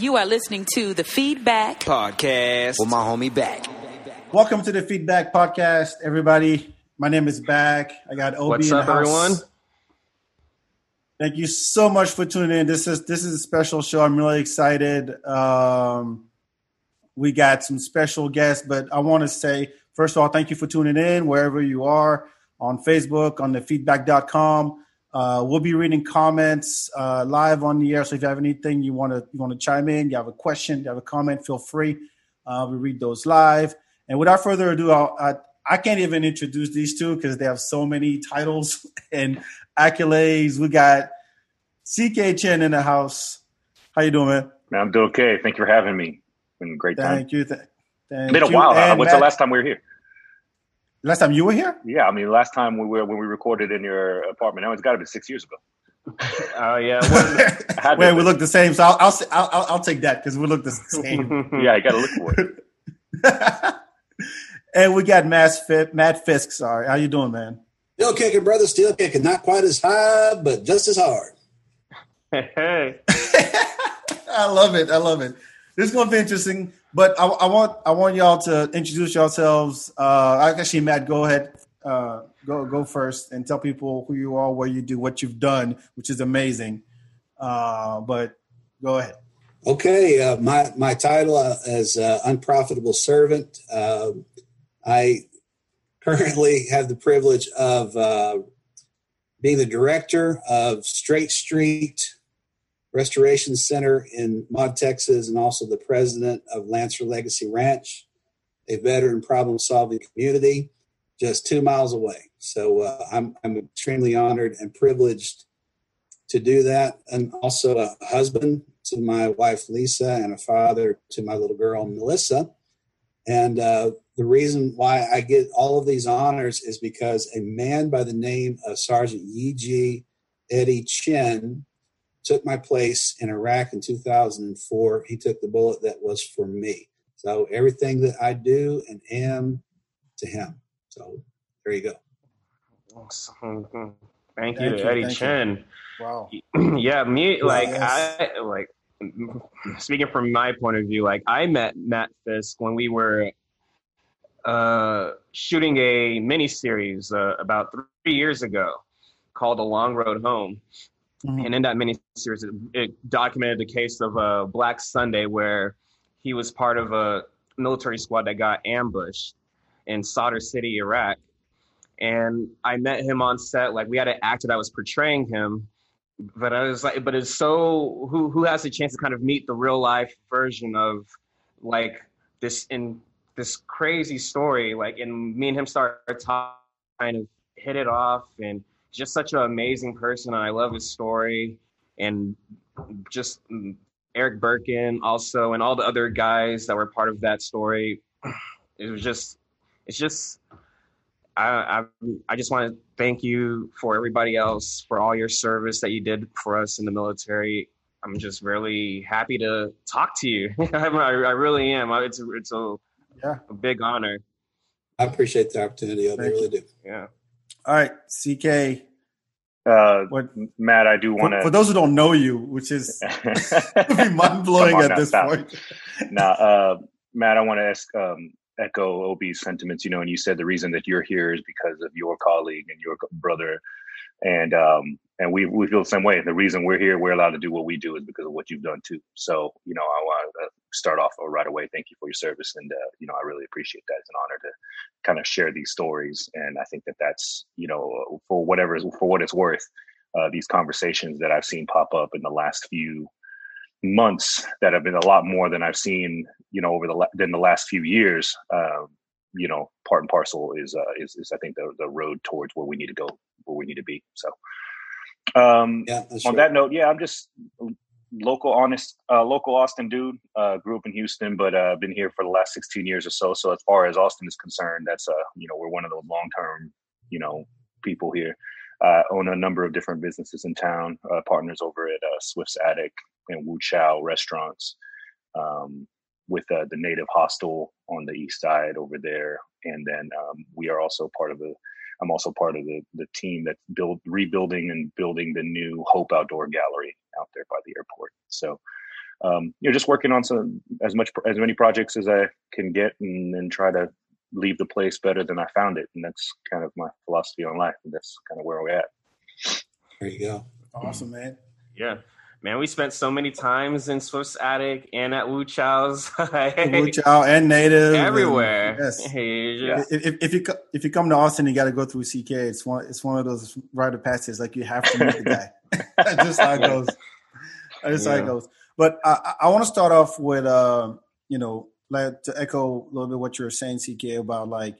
You are listening to the FeedBak Podcast with my homie Bak. Welcome to the FeedBak Podcast, everybody. My name is Bak. I got Obi What's in the up, house. everyone? Thank you so much for tuning in. This is this is a special show. I'm really excited. Um, we got some special guests, but I want to say first of all, thank you for tuning in wherever you are on Facebook, on the feedbak.com. Uh, we'll be reading comments uh, live on the air. So if you have anything you want to you want to chime in, you have a question, you have a comment, feel free. Uh, we read those live. And without further ado, I'll, I I can't even introduce these two because they have so many titles and accolades. We got CK Chin in the house. How you doing, man? Man, I'm doing okay. Thank you for having me. Been a great time. Thank you. Th- thank It's been a you. while. When's Matt- the last time we were here? Last time you were here? Yeah, I mean, last time we were when we recorded in your apartment. Now it's got to be six years ago. Oh yeah. What, Had Wait, we look the same. So I'll I'll I'll, I'll, I'll take that because we look the same. Yeah, you got to look for it. and we got Matt, Fi- Matt Fisk. Sorry, how you doing, man? Still kicking, brother. Still kicking. Not quite as high, but just as hard. hey, I love it. I love it. This is going to be interesting, but I, I want I want y'all to introduce yourselves. Uh, actually, Matt, go ahead. Uh, go go first and tell people who you are, where you do, what you've done, which is amazing. Uh, but go ahead. Okay, uh, my my title uh, as uh, unprofitable servant. Uh, I currently have the privilege of uh, being the director of Straight Street Restoration Center in Maud, Texas, and also the president of Lancer Legacy Ranch, a veteran problem solving community just two miles away. So uh, I'm I'm extremely honored and privileged to do that, and also a husband to my wife Lisa and a father to my little girl Melissa. And uh, the reason why I get all of these honors is because a man by the name of Sergeant Yihjyh Eddie Chen took my place in Iraq in 2004. He took the bullet that was for me. So everything that I do and am to him. So there you go. thank you, Thank you, Eddie thank you. Chen. Wow. yeah, me like Yes. I like speaking from my point of view, like I met Matt Fisk when we were uh, shooting a mini series uh, about three years ago called "A Long Road Home." Mhm. And in that mini series, it, it documented the case of uh, Black Sunday, where he was part of a military squad that got ambushed in Sadr City, Iraq. And I met him on set. Like we had an actor that was portraying him, but I was like, but it's so who who has the chance to kind of meet the real life version of like this in this crazy story. Like, and me and him started talking, kind of hit it off, and just such an amazing person. And I love his story, and just mm, Eric Birkin also, and all the other guys that were part of that story. It was just, it's just, I, I, I just want to thank you for everybody else for all your service that you did for us in the military. I'm just really happy to talk to you. I, I really am. It's it's a, Yeah. a big honor. I appreciate the opportunity. I really do. Yeah. All right, CK. Uh, What Matt, I do want to. for those who don't know you, which is mind blowing at now, this stop. point. now, uh, Matt, I want to ask, um, echo Obi's sentiments. You know, and you said the reason that you're here is because of your colleague and your brother, and um, and we we feel the same way. The reason we're here, we're allowed to do what we do, is because of what you've done too. So, you know, I want to start off right away. Thank you for your service, and uh, you know, I really appreciate that. It's an honor to kind of share these stories, and I think that that's you know, for whatever for what it's worth. Uh, these conversations that I've seen pop up in the last few months that have been a lot more than I've seen, you know, over the than the last few years. Um, you know, part and parcel is uh, is, is I think the the road towards where we need to go, where we need to be. So, um, Yeah, on right. that note, yeah, I'm just local, honest, uh, local Austin dude. Uh, grew up in Houston, but uh, been here for the last 16 years or so. So as far as Austin is concerned, that's uh, you know, we're one of those long term, you know, people here. Uh, own a number of different businesses in town. Uh, partners over at uh, Swift's Attic and Wu Chow restaurants. Um, with uh, the Native Hostel on the east side over there, and then um, we are also part of the. I'm also part of the the team that's build rebuilding and building the new Hope Outdoor Gallery out there by the airport. So um, you know, just working on some as much as many projects as I can get, and, and try to leave the place better than I found it. And that's kind of my philosophy on life. And that's kind of where we're at. There you go. Awesome, man. Yeah. Man, we spent so many times in Swift's attic and at Wu Chow's. Wu Chow and Native everywhere. And, yes. Hey, yeah. if, if, you if you come to Austin, you got to go through CK. It's one it's one of those rite of passages. Like you have to meet the guy. That's just how it goes. That's yeah. how it goes. But I, I want to start off with uh, you know, like to echo a little bit what you were saying, CK, about like,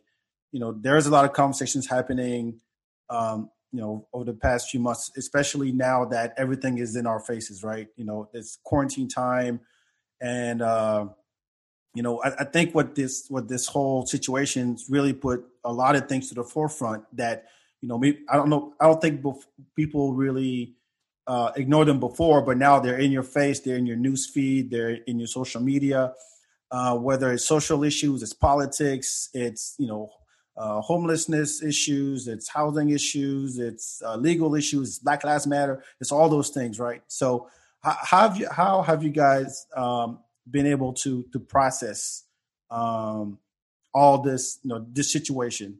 you know, there's a lot of conversations happening, um, you know, over the past few months, especially now that everything is in our faces, right? You know, it's quarantine time, and uh, you know, I, I think what this what this whole situation really put a lot of things to the forefront that you know, me, I don't know, I don't think bef- people really uh, ignore them before, but now they're in your face, they're in your news feed, they're in your social media uh, whether it's social issues, it's politics, it's you know uh, homelessness issues, it's housing issues, it's uh, legal issues, Black Lives Matter, it's all those things, right? So how, how have you how have you guys um, been able to to process um, all this you know this situation,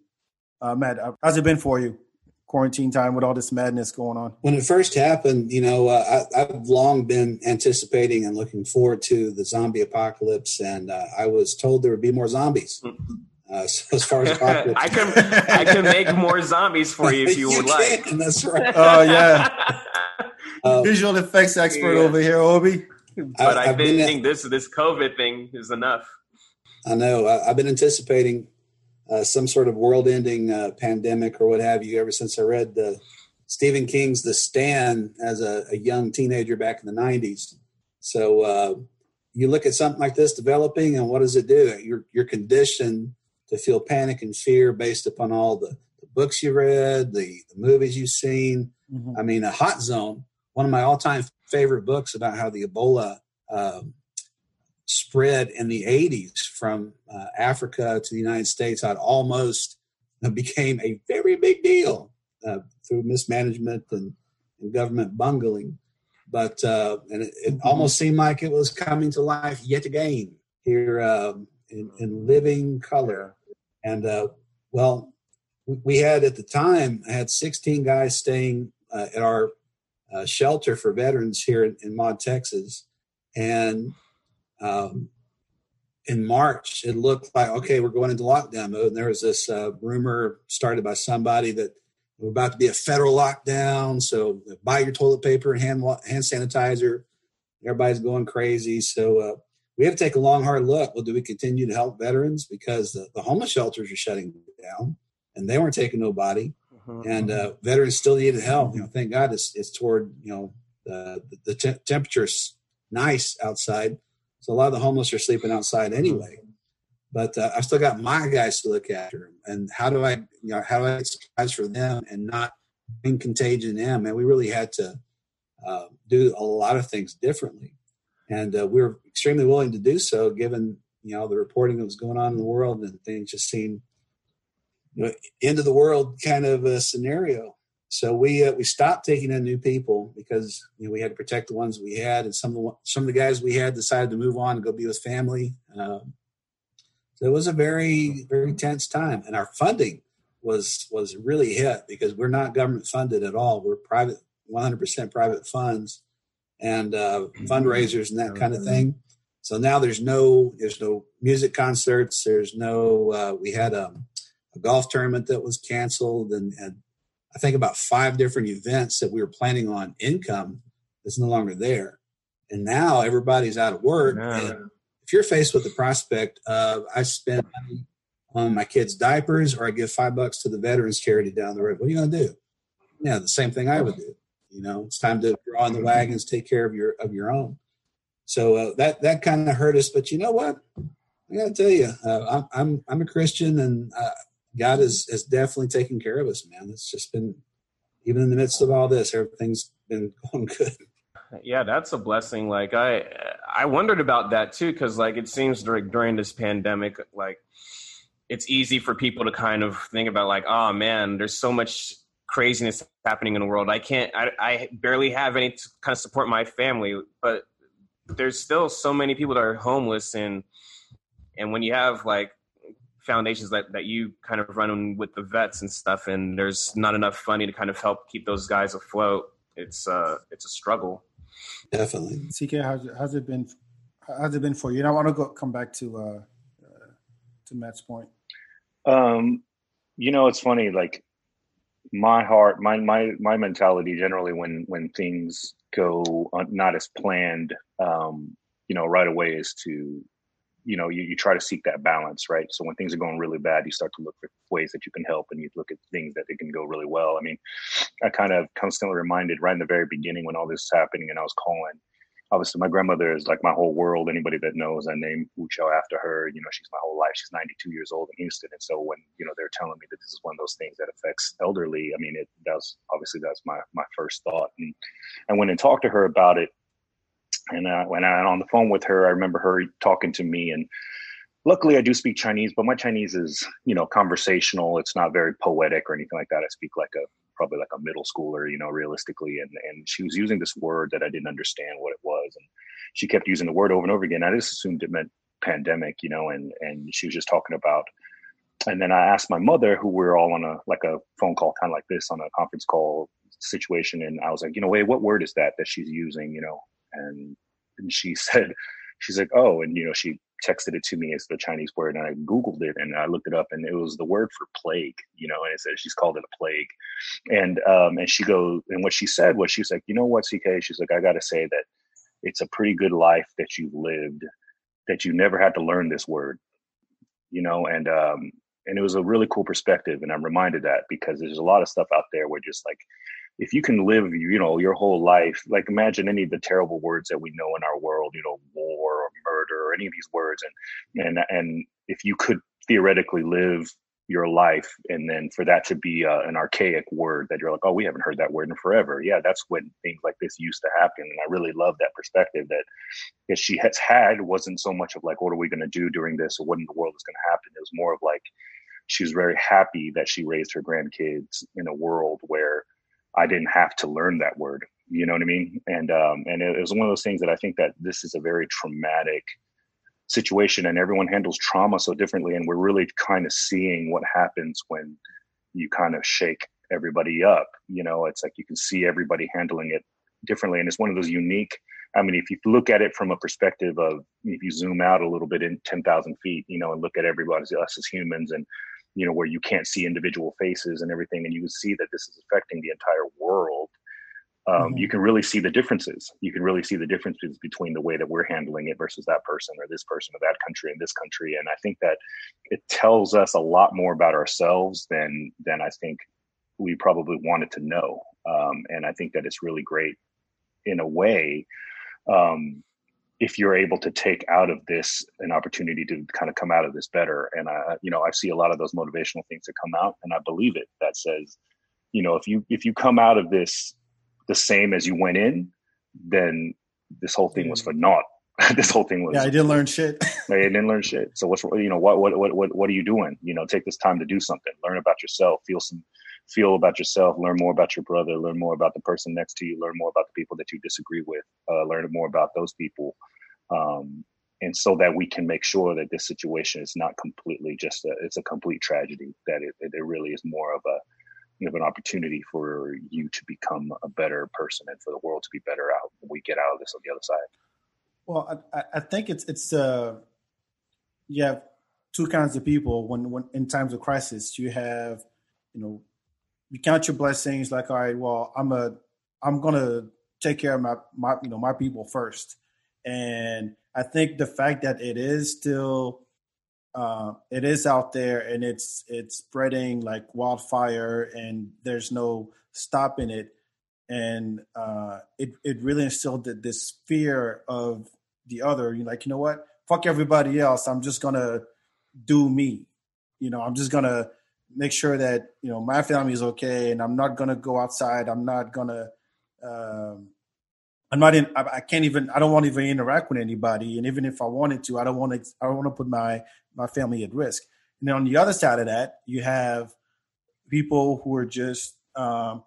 uh, Matt? Uh, how's it been for you? quarantine time with all this madness going on? When it first happened, you know, uh, I, have long been anticipating and looking forward to the zombie apocalypse, and uh, I was told there would be more zombies. Uh, so as far as apocalypse, I can I can make more zombies for you if you, you would can, like. That's right. Oh yeah. Uh, Visual effects expert yeah. over here, Obi. But I, I think this this COVID thing is enough. I know. I, I've been anticipating uh, some sort of world-ending uh, pandemic or what have you ever since I read the Stephen King's The Stand as a, a young teenager back in the 90s. So uh, you look at something like this developing, and what does it do? You're, you're conditioned to feel panic and fear based upon all the, the books you read, the, the movies you've seen. Mm-hmm. I mean, A Hot Zone, one of my all-time favorite books about how the Ebola um, spread in the 80s from uh, Africa to the United States had almost became a very big deal uh, through mismanagement and, and, government bungling. But uh, and it, it, mm-hmm. almost seemed like it was coming to life yet again here um, in, in, living color. And uh, well, we had at the time I had 16 guys staying uh, at our shelter for veterans here in, in Maud, Texas, and um, in March, it looked like okay, we're going into lockdown mode. And there was this uh, rumor started by somebody that we're about to be a federal lockdown. So buy your toilet paper and hand hand sanitizer. Everybody's going crazy. So uh, we have to take a long, hard look. Well, do we continue to help veterans because the, the homeless shelters are shutting down and they weren't taking nobody, mm-hmm. and uh, veterans still needed help. You know, thank God it's, it's toward you know the the te- temperature's nice outside so a lot of the homeless are sleeping outside mm-hmm. anyway. But uh, I've still got my guys to look after. And how do I, you know, how do I get supplies for them and not bring contagion them? And we really had to uh, do a lot of things differently. And uh, we were extremely willing to do so, given you know the reporting that was going on in the world and things just seemed you know end of the world kind of a scenario. So we uh, we stopped taking in new people because you know we had to protect the ones we had, and some of the some of the guys we had decided to move on and go be with family. Um, so it was a very very tense time, and our funding was was really hit because we're not government funded at all. We're private, 100% private funds and uh, fundraisers and that kind of thing. So now there's no there's no music concerts. There's no uh, we had a, a golf tournament that was canceled and, and I think about five different events that we were planning on income is no longer there. And now everybody's out of work. And if you're faced with the prospect of I spend money on my kids' diapers or I give five bucks to the veterans charity down the road, what are you gonna do? Yeah, the same thing I would do. You know, it's time to draw in the wagons, take care of your of your own. So uh, that that kind of hurt us. But you know what? I got to tell you, uh, I'm, I'm a Christian, and uh, God is has definitely taken care of us, man. It's just been even in the midst of all this, everything's been going good. Yeah, that's a blessing. Like I I wondered about that too, because like it seems during during this pandemic, like it's easy for people to kind of think about like, oh man, there's so much craziness happening in the world. I can't I I barely have any to kind of support my family. But there's still so many people that are homeless and and when you have like foundations that, that you kind of run with the vets and stuff and there's not enough funding to kind of help keep those guys afloat it's uh it's a struggle definitely ck how's it, how's it been how's it been for you and i want to go come back to uh, uh to matt's point um you know it's funny like my heart my my my mentality generally when when things go not as planned um you know right away is to you know you, you try to seek that balance right? So when things are going really bad you start to look for ways that you can help and you look at things that they can go really well. I mean i kind of constantly reminded right in the very beginning when all this was happening and i was calling obviously my grandmother is like my whole world anybody that knows i named Wu Chow after her you know she's my whole life she's 92 years old in houston and so when you know they're telling me that this is one of those things that affects elderly i mean it does obviously that's my my first thought and i went and talked to her about it and uh, when I'm on the phone with her, I remember her talking to me. And luckily, I do speak Chinese, but my Chinese is, you know, conversational. It's not very poetic or anything like that. I speak like a probably like a middle schooler, you know, realistically. And and she was using this word that I didn't understand what it was, and she kept using the word over and over again. I just assumed it meant pandemic, you know, and and she was just talking about. And then I asked my mother, who we are all on a like a phone call, kind of like this, on a conference call situation, and I was like, you know, wait, what word is that that she's using, you know? and and she said she's like oh and you know she texted it to me as the chinese word and i googled it and i looked it up and it was the word for plague you know and it said she's called it a plague. And um and she goes and what she said was she was like you know what ck she's like i gotta say that it's a pretty good life that you've lived that you never had to learn this word. You know and um and it was a really cool perspective and i'm reminded that because there's a lot of stuff out there where just like if you can live, you know, your whole life, like imagine any of the terrible words that we know in our world, you know, war or murder or any of these words, and and and if you could theoretically live your life and then for that to be uh, an archaic word that you're like oh we haven't heard that word in forever. Yeah that's when things like this used to happen and i really love that perspective that that she has had wasn't so much of like what are we going to do during this? Or what in the world is going to happen? It was more of like she was very happy that she raised her grandkids in a world where I didn't have to learn that word. You know what I mean? And um, and it, it was one of those things that I think that this is a very traumatic situation, and everyone handles trauma so differently. And we're really kind of seeing what happens when you kind of shake everybody up. You know, it's like you can see everybody handling it differently, and it's one of those unique. I mean, if you look at it from a perspective of if you zoom out a little bit in ten thousand feet, you know, and look at everybody us as humans and you know, where you can't see individual faces and everything, and you can see that this is affecting the entire world. Um, mm-hmm. You can really see the differences. You can really see the differences between the way that we're handling it versus that person or this person or that country and this country. And I think that it tells us a lot more about ourselves than than I think we probably wanted to know. Um, and I think that it's really great in a way um, if you're able to take out of this an opportunity to kind of come out of this better. And i you know i see a lot of those motivational things that come out and i believe it that says you know if you if you come out of this the same as you went in then this whole thing was for naught this whole thing was yeah i didn't learn shit. I didn't learn shit. So what's you know what what what what, what are you doing? You know take this time to do something. Learn about yourself. Feel some feel about yourself, learn more about your brother, learn more about the person next to you, learn more about the people that you disagree with, uh, learn more about those people. Um, and so that we can make sure that this situation is not completely just a, it's a complete tragedy, that it, it really is more of a, you know, an opportunity for you to become a better person and for the world to be better out when we get out of this on the other side. Well, I, I think it's, it's, uh, you have two kinds of people when, when in times of crisis, you have, you know, you count your blessings like, all right, well, I'm a, I'm gonna take care of my, my, you know, my people first. And I think the fact that it is still, uh, it is out there and it's it's spreading like wildfire, and there's no stopping it. And uh, it it really instilled this fear of the other. You're like, you know what? Fuck everybody else. I'm just gonna do me. You know, I'm just gonna make sure that you know my family is okay, and I'm not gonna go outside. I'm not gonna. Um, I'm not in. I, I can't even. I don't want to even interact with anybody, and even if I wanted to, I don't want to. I don't want to put my my family at risk. And then on the other side of that, you have people who are just um,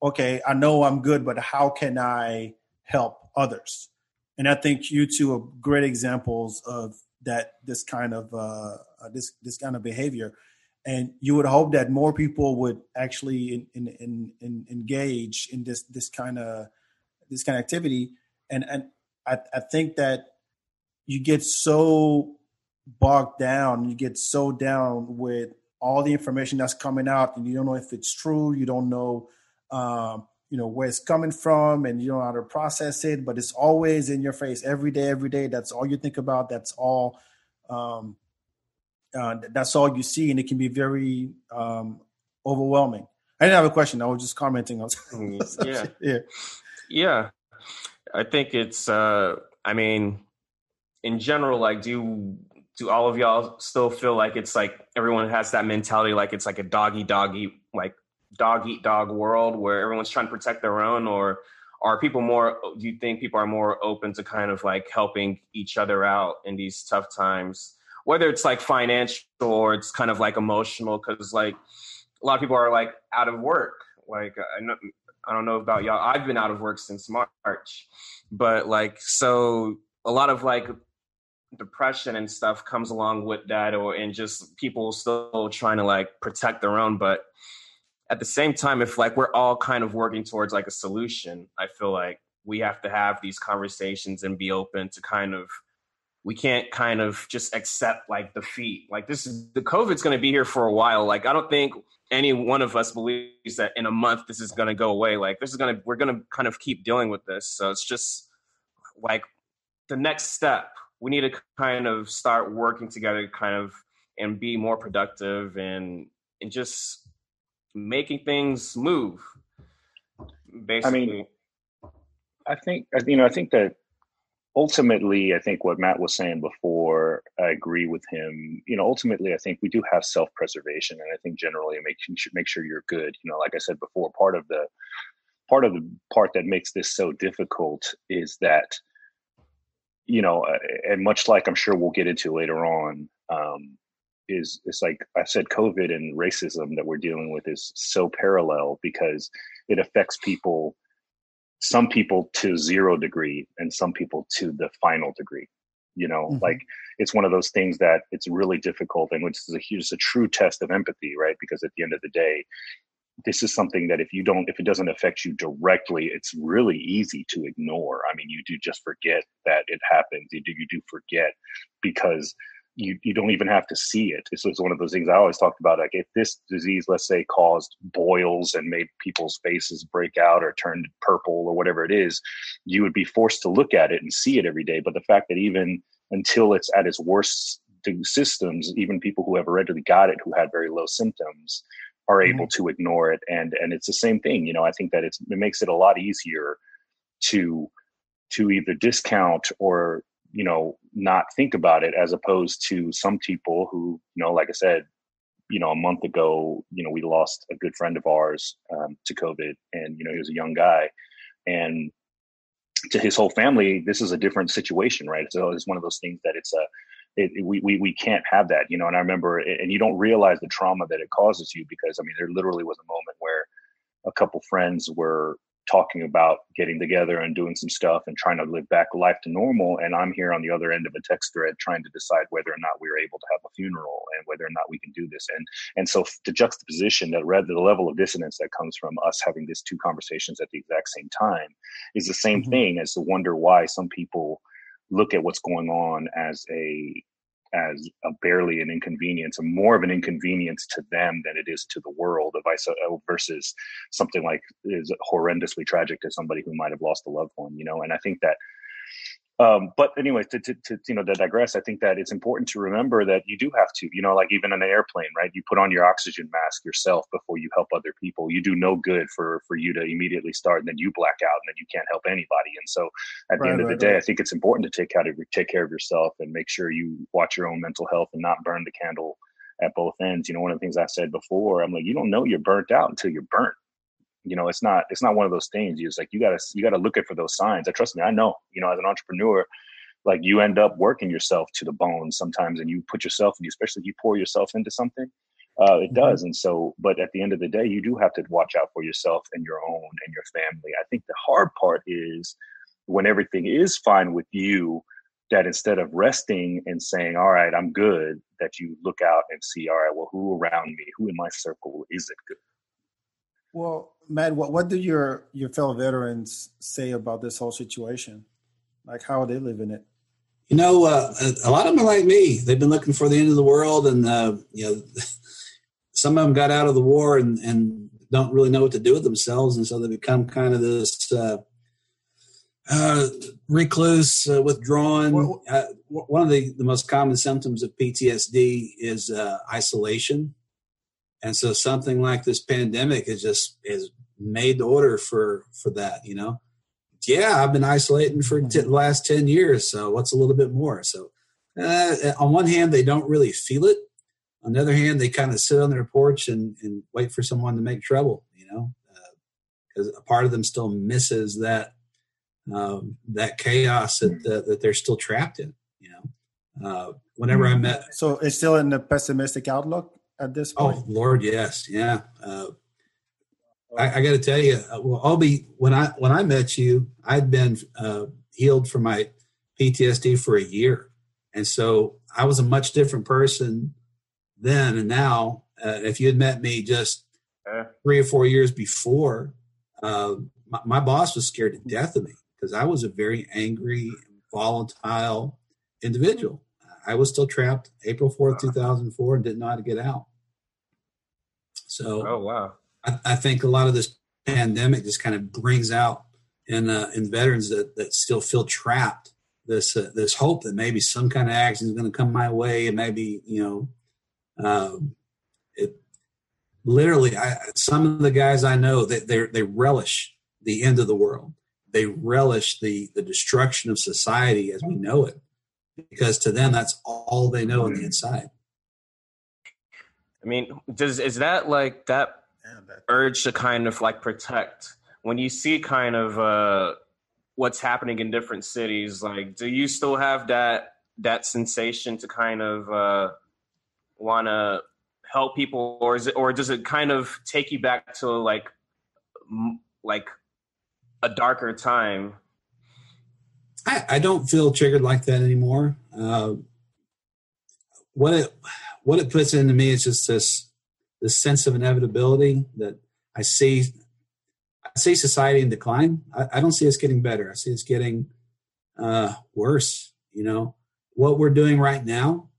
okay. I know I'm good, but how can I help others? and I think you two are great examples of that. This kind of uh, this this kind of behavior, and you would hope that more people would actually in, in, in engage in this this kind of this kind of activity. And and I, I think that you get so bogged down, you get so down with all the information that's coming out, and you don't know if it's true. You don't know. Um, you know where it's coming from and you don't know how to process it but it's always in your face every day every day that's all you think about that's all um, uh, that's all you see and it can be very um, overwhelming i didn't have a question i was just commenting on mm, yeah yeah yeah. I think it's uh i mean in general like do do all of y'all still feel like it's like everyone has that mentality like it's like a doggy doggy like dog eat dog world where everyone's trying to protect their own? Or are people more do you think people are more open to kind of like helping each other out in these tough times? Whether it's like financial or it's kind of like emotional because like a lot of people are like out of work. Like I, know, I don't know about y'all. I've been out of work since march but like so a lot of like depression and stuff comes along with that or and just people still trying to like protect their own but at the same time, if like we're all kind of working towards like a solution, I feel like we have to have these conversations and be open to kind of we can't kind of just accept like defeat. Like this is the COVID's going to be here for a while. Like I don't think any one of us believes that in a month this is going to go away. Like this is going to we're going to kind of keep dealing with this. So it's just like the next step. We need to kind of start working together, kind of, and be more productive and and just making things move. Basically. I mean, I think you know. I think that ultimately, I think what Matt was saying before, I agree with him. You know, ultimately, I think we do have self preservation, and I think generally, you make sure you're good. You know, like I said before, part of the part of the part that makes this so difficult is that you know, and much like I'm sure we'll get into later on, um, is it's like I said, COVID and racism that we're dealing with is so parallel because it affects people, some people to zero degree and some people to the final degree. You know, mm-hmm. like it's one of those things that it's really difficult and which is a huge, a true test of empathy, right? Because at the end of the day, this is something that if you don't if it doesn't affect you directly it's really easy to ignore i mean you do just forget that it happens you do you do forget because you, you don't even have to see it. This is one of those things I always talked about. Like if this disease, let's say, caused boils and made people's faces break out or turned purple or whatever it is, you would be forced to look at it and see it every day. But the fact that even until it's at its worst systems, even people who have already got it, who had very low symptoms, are mm-hmm. able to ignore it. And and it's the same thing. You know, I think that it's it makes it a lot easier to to either discount or you know not think about it as opposed to some people who you know like i said you know a month ago you know we lost a good friend of ours um, to covid and you know he was a young guy. And to his whole family this is a different situation right? So it's one of those things that it's a it, we, we we can't have that you know? And i remember and you don't realize the trauma that it causes you because i mean there literally was a moment where a couple friends were talking about getting together and doing some stuff and trying to live back life to normal. And I'm here on the other end of a text thread trying to decide whether or not we're able to have a funeral and whether or not we can do this. And and so the juxtaposition that read the level of dissonance that comes from us having these two conversations at the exact same time is the same mm-hmm. thing as to wonder why some people look at what's going on as a as a barely an inconvenience, and more of an inconvenience to them than it is to the world, of uh, versus something like is horrendously tragic to somebody who might have lost a loved one. You know, and I think that um, but anyway, to, to, to, you know to digress, I think that it's important to remember that you do have to, you know, like even in an airplane, right? You put on your oxygen mask yourself before you help other people. You do no good for for you to immediately start and then you black out and then you can't help anybody. And so, at right, the end right, of the right. day, I think it's important to take care of take care of yourself and make sure you watch your own mental health and not burn the candle at both ends. You know, one of the things I said before, I'm like, you don't know you're burnt out until you're burnt you know it's not it's not one of those things you just like you gotta you gotta look at for those signs i trust me i know you know as an entrepreneur like you end up working yourself to the bone sometimes and you put yourself and especially if you pour yourself into something uh, it mm-hmm. does and so but at the end of the day you do have to watch out for yourself and your own and your family i think the hard part is when everything is fine with you, that instead of resting and saying, all right, I'm good, that you look out and see, all right, well, who around me, who in my circle is it good? Well, Matt, what, what do your, your fellow veterans say about this whole situation? Like, how are they living it? You know, uh, a lot of them are like me. They've been looking for the end of the world, and uh, you know, some of them got out of the war and, and don't really know what to do with themselves, and so they become kind of this uh, uh, recluse, uh, withdrawn. Uh, one of the, the most common symptoms of PTSD is uh, isolation, and so something like this pandemic has just has made the order for for that. You know, yeah, I've been isolating for t- the last ten years, so what's a little bit more? So, uh, on one hand, they don't really feel it. On the other hand, they kind of sit on their porch and, and wait for someone to make trouble. You know, because a part of them still misses that um, that chaos that, that, that they're still trapped in. You know, uh, whenever I met, so it's still in the pessimistic outlook at this point. Oh Lord, yes, yeah. Uh, I, I got to tell you, uh, well, I'll be when I when I met you, I'd been uh, healed from my PTSD for a year, and so I was a much different person then and now. Uh, if you had met me just three or four years before, uh, my, my, boss was scared to death of me because I was a very angry, volatile individual. I was still trapped April 4th, 2004, and didn't know how to get out. So, oh, wow. I, I think a lot of this pandemic just kind of brings out in, uh, in veterans that, that still feel trapped this, uh, this hope that maybe some kind of action is going to come my way and maybe, you know, um, it literally, I, some of the guys I know that they they relish the end of the world they relish the the destruction of society as we know it because to them that's all they know on the inside. I mean does is that like that urge to kind of like protect? When you see kind of uh what's happening in different cities like do you still have that that sensation to kind of uh want to help people? Or is it or does it kind of take you back to like like a darker time. I, I don't feel triggered like that anymore. Uh, what it what it puts into me is just this this sense of inevitability that I see. I see society in decline. I, I don't see us getting better. I see us getting uh, worse. You know what we're doing right now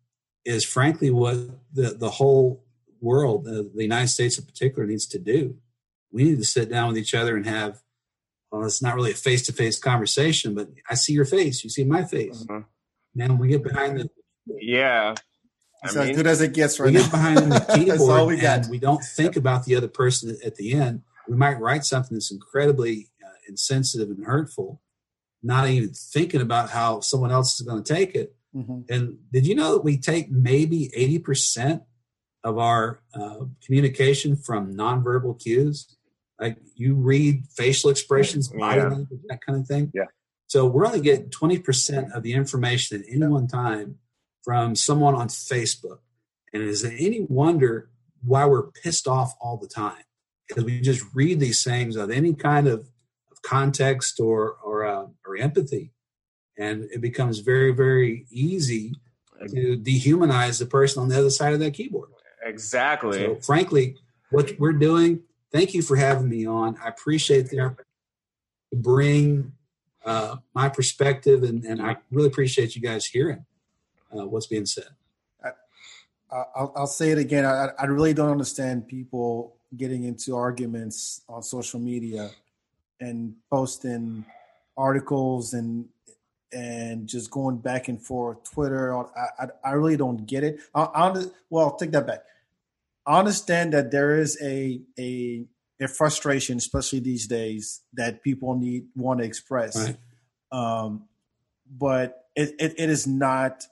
is frankly what the the whole world, the United States in particular, needs to do. We need to sit down with each other and have well, it's not really a face to face conversation, but I see your face. You see my face. Mm-hmm. Man, we get behind the. Yeah. It's as good as it gets right we get behind the keyboard we and we don't think about the other person at the end. We might write something that's incredibly uh, insensitive and hurtful, not even thinking about how someone else is going to take it. Mm-hmm. And did you know that we take maybe 80% of our uh, communication from nonverbal cues? Like you read facial expressions, body yeah. language, that kind of thing. Yeah. So we're only getting 20% of the information at any one time from someone on Facebook. And is it any wonder why we're pissed off all the time? Because we just read these things of any kind of, of context or or uh, or empathy, and it becomes very very easy to dehumanize the person on the other side of that keyboard. Exactly. So, frankly, what we're doing thank you for having me on. I appreciate the opportunity to bring uh, my perspective, and, and I really appreciate you guys hearing uh, what's being said. I, will I'll say it again. I, I really don't understand people getting into arguments on social media and posting articles and and just going back and forth Twitter. I, I, I really don't get it. I, I, well, I'll take that back. I understand that there is a a a frustration, especially these days, that people need want to express. Right. Um, but it, it, it is not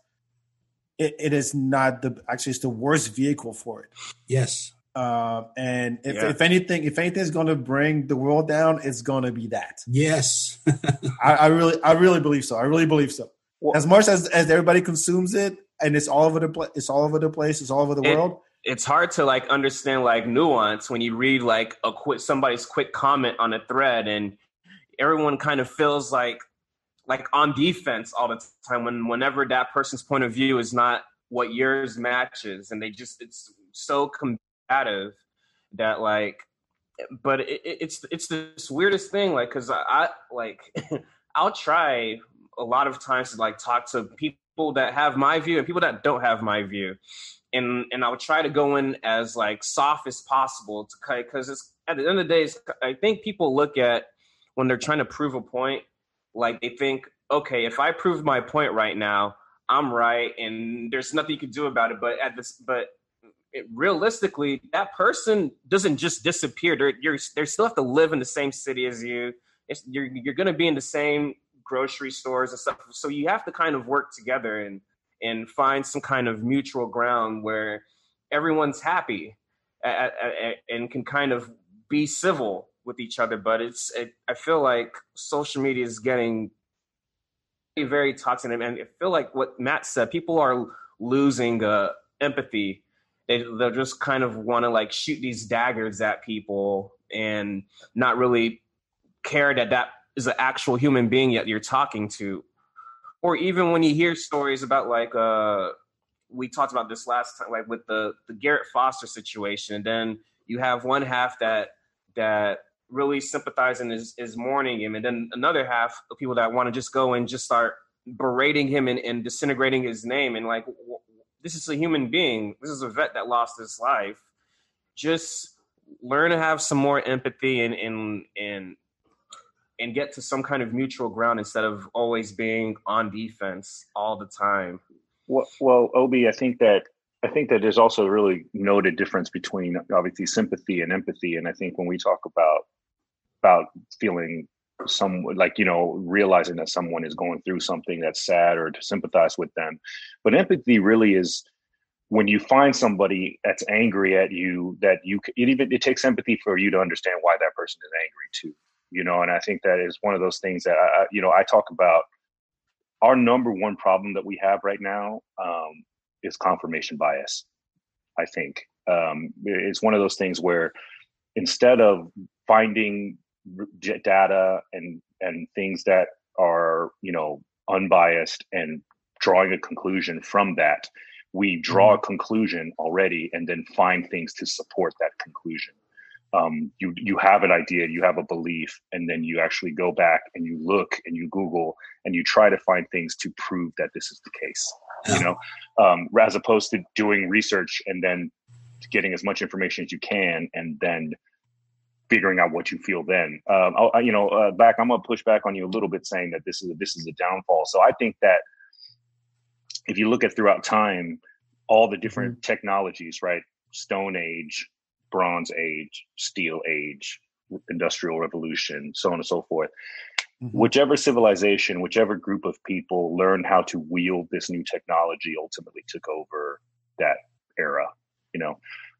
it, it is not the actually it's the worst vehicle for it. Yes. Uh, and if, yeah. if anything, if anything is going to bring the world down, it's going to be that. Yes, I, I, really, I really believe so. I really believe so. Well, as much as as everybody consumes it, and it's all over the place, it's all over the place, it's all over the it, world it's hard to like understand like nuance when you read like a quick somebody's quick comment on a thread and everyone kind of feels like like on defense all the time when whenever that person's point of view is not what yours matches and they just it's so combative that like but it, it's it's this weirdest thing like because I, I like i'll try a lot of times to like talk to people that have my view and people that don't have my view and and i'll try to go in as like soft as possible to because it's at the end of the day i think people look at when they're trying to prove a point like they think okay if i prove my point right now i'm right and there's nothing you can do about it but at this but it, realistically, that person doesn't just disappear. They're you're they still have to live in the same city as you. It's, you're you're going to be in the same grocery stores and stuff. So you have to kind of work together and and find some kind of mutual ground where everyone's happy and can kind of be civil with each other. But it's it, I feel like social media is getting very toxic, and I feel like what Matt said, people are losing uh, empathy they they'll just kind of want to like shoot these daggers at people and not really care that that is an actual human being that you're talking to or even when you hear stories about like uh we talked about this last time like with the the Garrett Foster situation and then you have one half that that really sympathize and is, is mourning him and then another half of people that want to just go and just start berating him and, and disintegrating his name and like this is a human being. This is a vet that lost his life. Just learn to have some more empathy and and and and get to some kind of mutual ground instead of always being on defense all the time. Well, well, Obi, I think that I think that there's also a really noted difference between obviously sympathy and empathy. And I think when we talk about about feeling some like you know realizing that someone is going through something that's sad or to sympathize with them but empathy really is when you find somebody that's angry at you that you it even it takes empathy for you to understand why that person is angry too you know and i think that is one of those things that i you know i talk about. Our number one problem that we have right now um, is confirmation bias i think. Um, it's one of those things where instead of finding data and and things that are you know unbiased and drawing a conclusion from that we draw mm-hmm. a conclusion already and then find things to support that conclusion um, you you have an idea you have a belief and then you actually go Bak and you look and you google and you try to find things to prove that this is the case you know um, as opposed to doing research and then getting as much information as you can and then figuring out what you feel then. Um, I, you know, uh, back, I'm gonna push back on you a little bit, saying that this is a, this is a downfall. So I think that if you look at throughout time, all the different mm-hmm. technologies, right? Stone Age, Bronze Age, Steel Age, Industrial Revolution, so on and so forth. Mm-hmm. Whichever civilization, whichever group of people learned how to wield this new technology, ultimately took over that era. You know,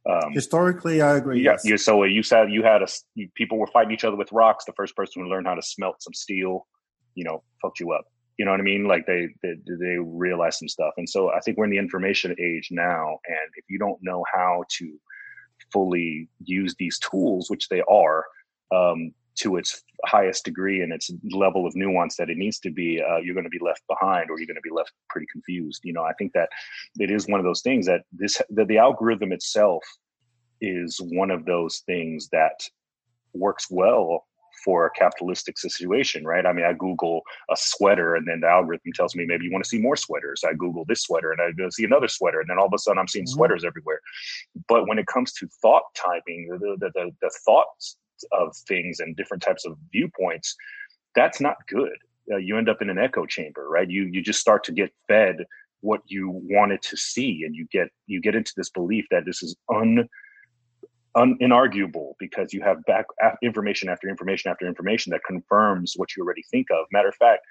um, Historically, I agree. Yeah, yes. you, so you said you had a you, people were fighting each other with rocks. The first person who learned how to smelt some steel, you know, fucked you up. You know what I mean? Like they they they realized some stuff, and so I think we're in the information age now. And if you don't know how to fully use these tools, which they are, um, to its highest degree and its level of nuance that it needs to be, uh, you're going to be left behind or you're going to be left pretty confused. You know, I think that it is one of those things that this that the algorithm itself is one of those things that works well for a capitalistic situation, right? I mean, I Google a sweater and then the algorithm tells me maybe you want to see more sweaters. I Google this sweater and I go see another sweater. And then all of a sudden I'm seeing mm-hmm. sweaters everywhere. But when it comes to thought typing, the, the, the, the thoughts of things and different types of viewpoints, that's not good. Uh, you end up in an echo chamber, right? You you just start to get fed what you wanted to see, and you get you get into this belief that this is un, un inarguable because you have back information after information after information that confirms what you already think of. Matter of fact,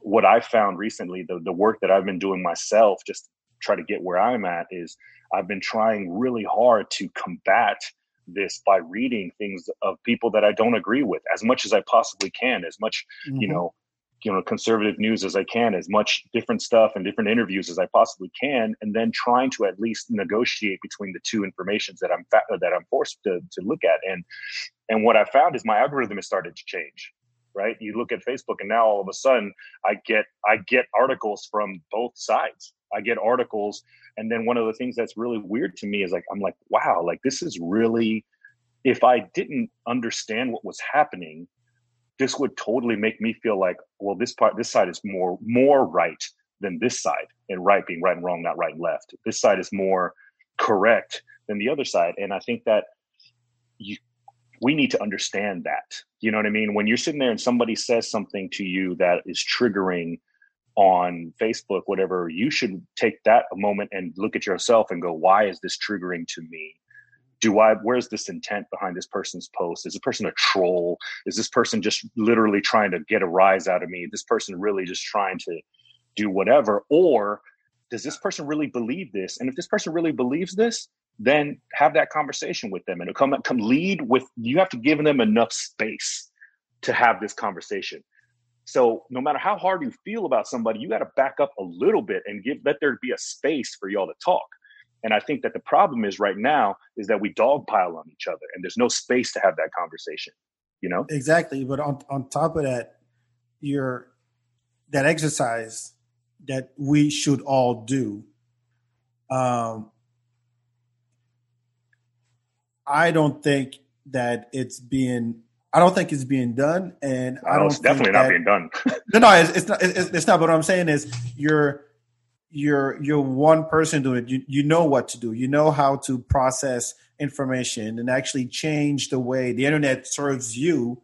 what I found recently, the the work that I've been doing myself, just try to get where I'm at, is I've been trying really hard to combat this by reading things of people that I don't agree with as much as I possibly can, as much, mm-hmm. you know, you know, conservative news as I can, as much different stuff and different interviews as I possibly can, and then trying to at least negotiate between the two informations that I'm fa- that I'm forced to, to look at. And and what I found is my algorithm has started to change. right? You look at Facebook, and now all of a sudden, I get I get articles from both sides. I get articles, and then one of the things that's really weird to me is like I'm like, wow, like this is really. If I didn't understand what was happening, this would totally make me feel like, well, this part, this side is more more right than this side, and right being right and wrong, not right and left. This side is more correct than the other side, and I think that you we need to understand that. You know what I mean? When you're sitting there and somebody says something to you that is triggering on Facebook, whatever, you should take that a moment and look at yourself and go, why is this triggering to me? Do I, where's this intent behind this person's post? Is this person a troll? Is this person just literally trying to get a rise out of me? This person really just trying to do whatever? Or does this person really believe this? And if this person really believes this, then have that conversation with them and come come lead with you have to give them enough space to have this conversation so no matter how hard you feel about somebody you got to back up a little bit and give let there be a space for y'all to talk and i think that the problem is right now is that we dogpile on each other and there's no space to have that conversation you know exactly but on, on top of that you're that exercise that we should all do um I don't think that it's being. I don't think it's being done, and I don't. It's definitely not being done. no, no, it's, it's not. It's, it's, not. But what I'm saying is, you're you're you're one person doing it. You you know what to do. You know how to process information and actually change the way the internet serves you.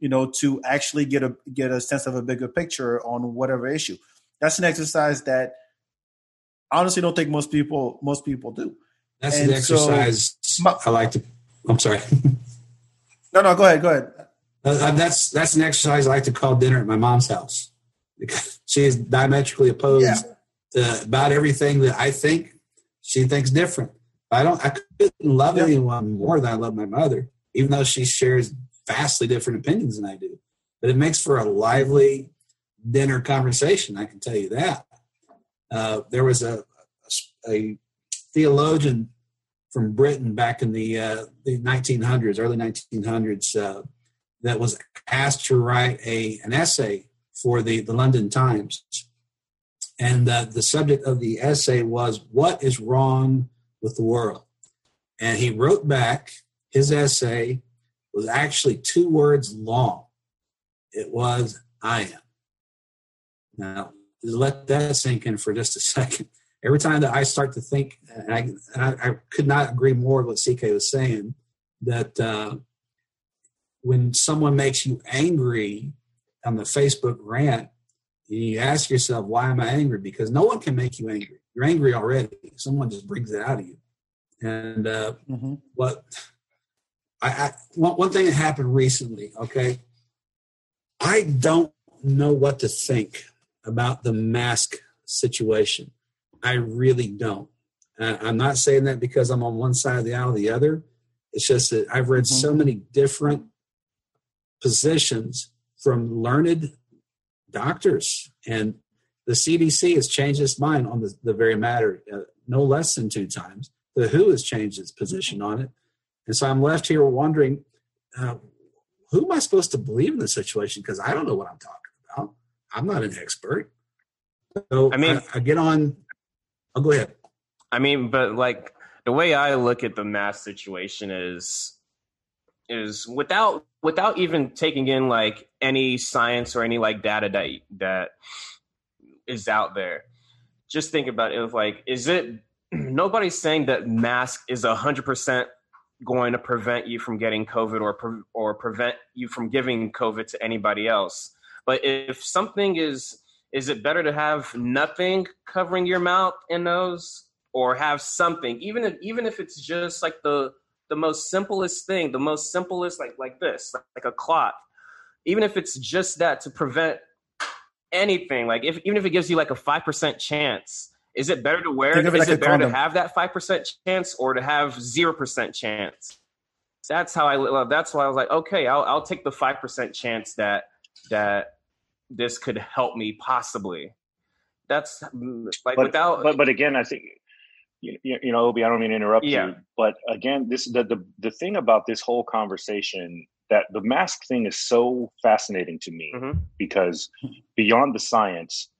You know, to actually get a get a sense of a bigger picture on whatever issue. That's an exercise that honestly don't think most people most people do. That's and an exercise so, my, I like to. I'm sorry. no, no, go ahead. Go ahead. Uh, uh, that's that's an exercise I like to call dinner at my mom's house because she is diametrically opposed yeah. To about everything that I think. She thinks different. I don't. I couldn't love yeah. anyone more than I love my mother, even though she shares vastly different opinions than I do. But it makes for a lively dinner conversation. I can tell you that. Uh, there was a, a theologian from Britain back in the, uh, the 1900s, early 1900s, uh, that was asked to write a, an essay for the, the London Times. And uh, the subject of the essay was, What is wrong with the world? And he wrote back, his essay was actually two words long. It was, I am. Now, let that sink in for just a second every time that I start to think, and I, and I, I could not agree more with what CK was saying, that uh, when someone makes you angry on the Facebook rant, you ask yourself, why am I angry? Because no one can make you angry. You're angry already. Someone just brings it out of you. And uh, mm-hmm. what I, I one, one thing that happened recently, okay, I don't know what to think about the mask situation. I really don't. Uh, I'm not saying that because I'm on one side of the aisle or the other. It's just that I've read mm-hmm. so many different positions from learned doctors, and the CDC has changed its mind on the, the very matter uh, no less than two times. The WHO has changed its position on it. And so I'm left here wondering uh, who am I supposed to believe in this situation? Because I don't know what I'm talking about. I'm not an expert. So I mean, I, I get on I'll go ahead. I mean, but like the way I look at the mass situation is is without without even taking in like any science or any like data that that is out there. Just think about it. Like, is it nobody's saying that mask is a hundred percent going to prevent you from getting COVID or pre- or prevent you from giving COVID to anybody else. But if something is is it better to have nothing covering your mouth and nose or have something even if even if it's just like the the most simplest thing the most simplest like like this like, like a clock. even if it's just that to prevent anything like if even if it gives you like a 5% chance is it better to wear it? Is like it better condom. to have that 5% chance or to have 0% chance that's how i love. that's why i was like okay i'll, I'll take the 5% chance that that this could help me possibly. That's like but, without. But but again, I think you, you know, Obi, I don't mean to interrupt yeah. you, but again, this the, the the thing about this whole conversation that the mask thing is so fascinating to me mm-hmm. because beyond the science,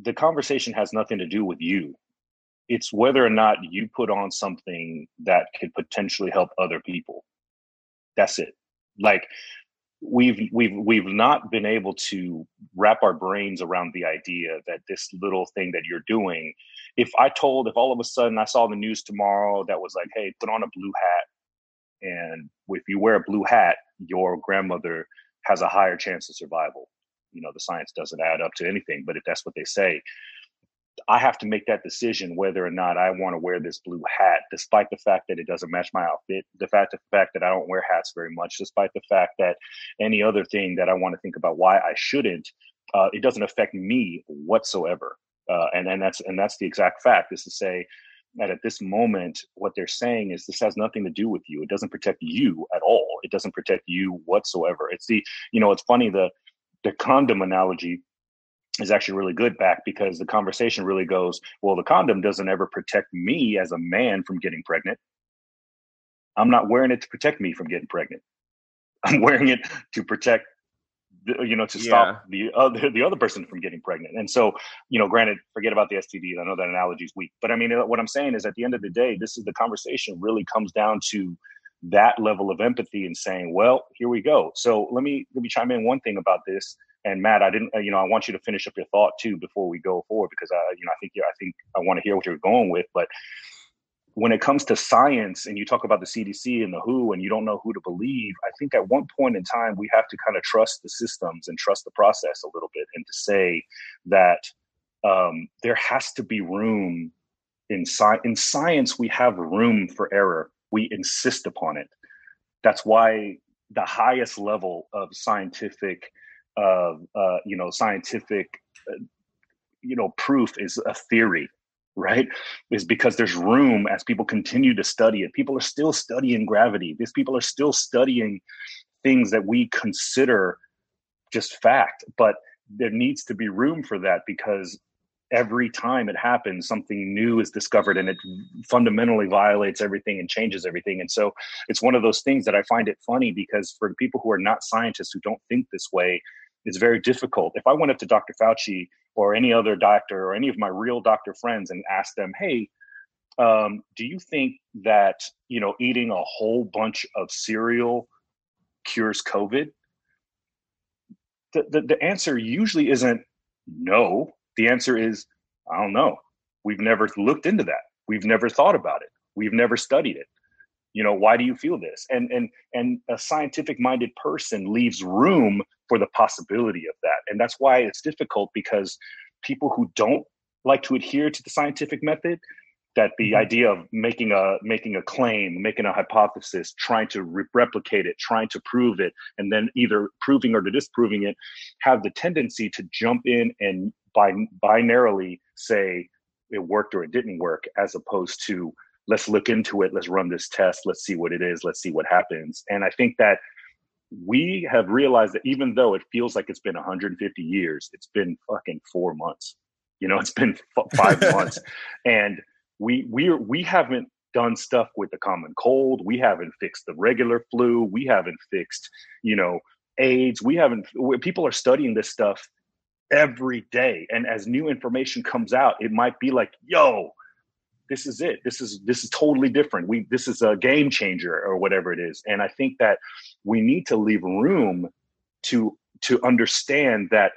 the conversation has nothing to do with you. It's whether or not you put on something that could potentially help other people. That's it. Like we've we've we've not been able to wrap our brains around the idea that this little thing that you're doing if i told if all of a sudden i saw the news tomorrow that was like hey put on a blue hat and if you wear a blue hat your grandmother has a higher chance of survival you know the science doesn't add up to anything but if that's what they say I have to make that decision whether or not I want to wear this blue hat, despite the fact that it doesn't match my outfit, the fact the fact that I don't wear hats very much, despite the fact that any other thing that I want to think about why I shouldn't, uh, it doesn't affect me whatsoever. Uh, and and that's and that's the exact fact is to say that at this moment, what they're saying is this has nothing to do with you. It doesn't protect you at all. It doesn't protect you whatsoever. It's the you know it's funny the the condom analogy is actually really good Bak because the conversation really goes, well, the condom doesn't ever protect me as a man from getting pregnant. I'm not wearing it to protect me from getting pregnant. I'm wearing it to protect you know to stop yeah. the other the other person from getting pregnant. And so, you know, granted, forget about the STD. I know that analogy is weak, but I mean, what I'm saying is, at the end of the day, this is the conversation really comes down to that level of empathy and saying, well, here we go. So let me let me chime in one thing about this and Matt, I didn't, uh, you know, I want you to finish up your thought too before we go forward because I, you know, I think, I think I want to hear what you're going with. But when it comes to science, and you talk about the CDC and the WHO, and you don't know who to believe, I think at one point in time we have to kind of trust the systems and trust the process a little bit, and to say that um, there has to be room in science. In science, we have room for error. We insist upon it. That's why the highest level of scientific uh, uh, you know scientific uh, you know proof is a theory right is because there's room as people continue to study it. People are still studying gravity. These people are still studying things that we consider just fact but there needs to be room for that because every time it happens something new is discovered and it fundamentally violates everything and changes everything. And so it's one of those things that i find it funny because for people who are not scientists who don't think this way it's very difficult. If I went up to Dr. Fauci or any other doctor or any of my real doctor friends and asked them, hey, um, do you think that you know eating a whole bunch of cereal cures COVID? The, the, the answer usually isn't no. The answer is I don't know. We've never looked into that. We've never thought about it. We've never studied it you know why do you feel this and and and a scientific minded person leaves room for the possibility of that and that's why it's difficult because people who don't like to adhere to the scientific method that the mm-hmm. idea of making a making a claim making a hypothesis trying to re- replicate it trying to prove it and then either proving or disproving it have the tendency to jump in and bin- binarily say it worked or it didn't work as opposed to let's look into it. Let's run this test. Let's see what it is. Let's see what happens. And i think that we have realized that even though it feels like it's been 150 years it's been fucking four months. You know it's been f- five months. And we we we haven't done stuff with the common cold. We haven't fixed the regular flu. We haven't fixed you know aids. We haven't people are studying this stuff every day. And as new information comes out it might be like yo this is it. This is this is totally different. We this is a game changer or whatever it is. And i think that we need to leave room to to understand that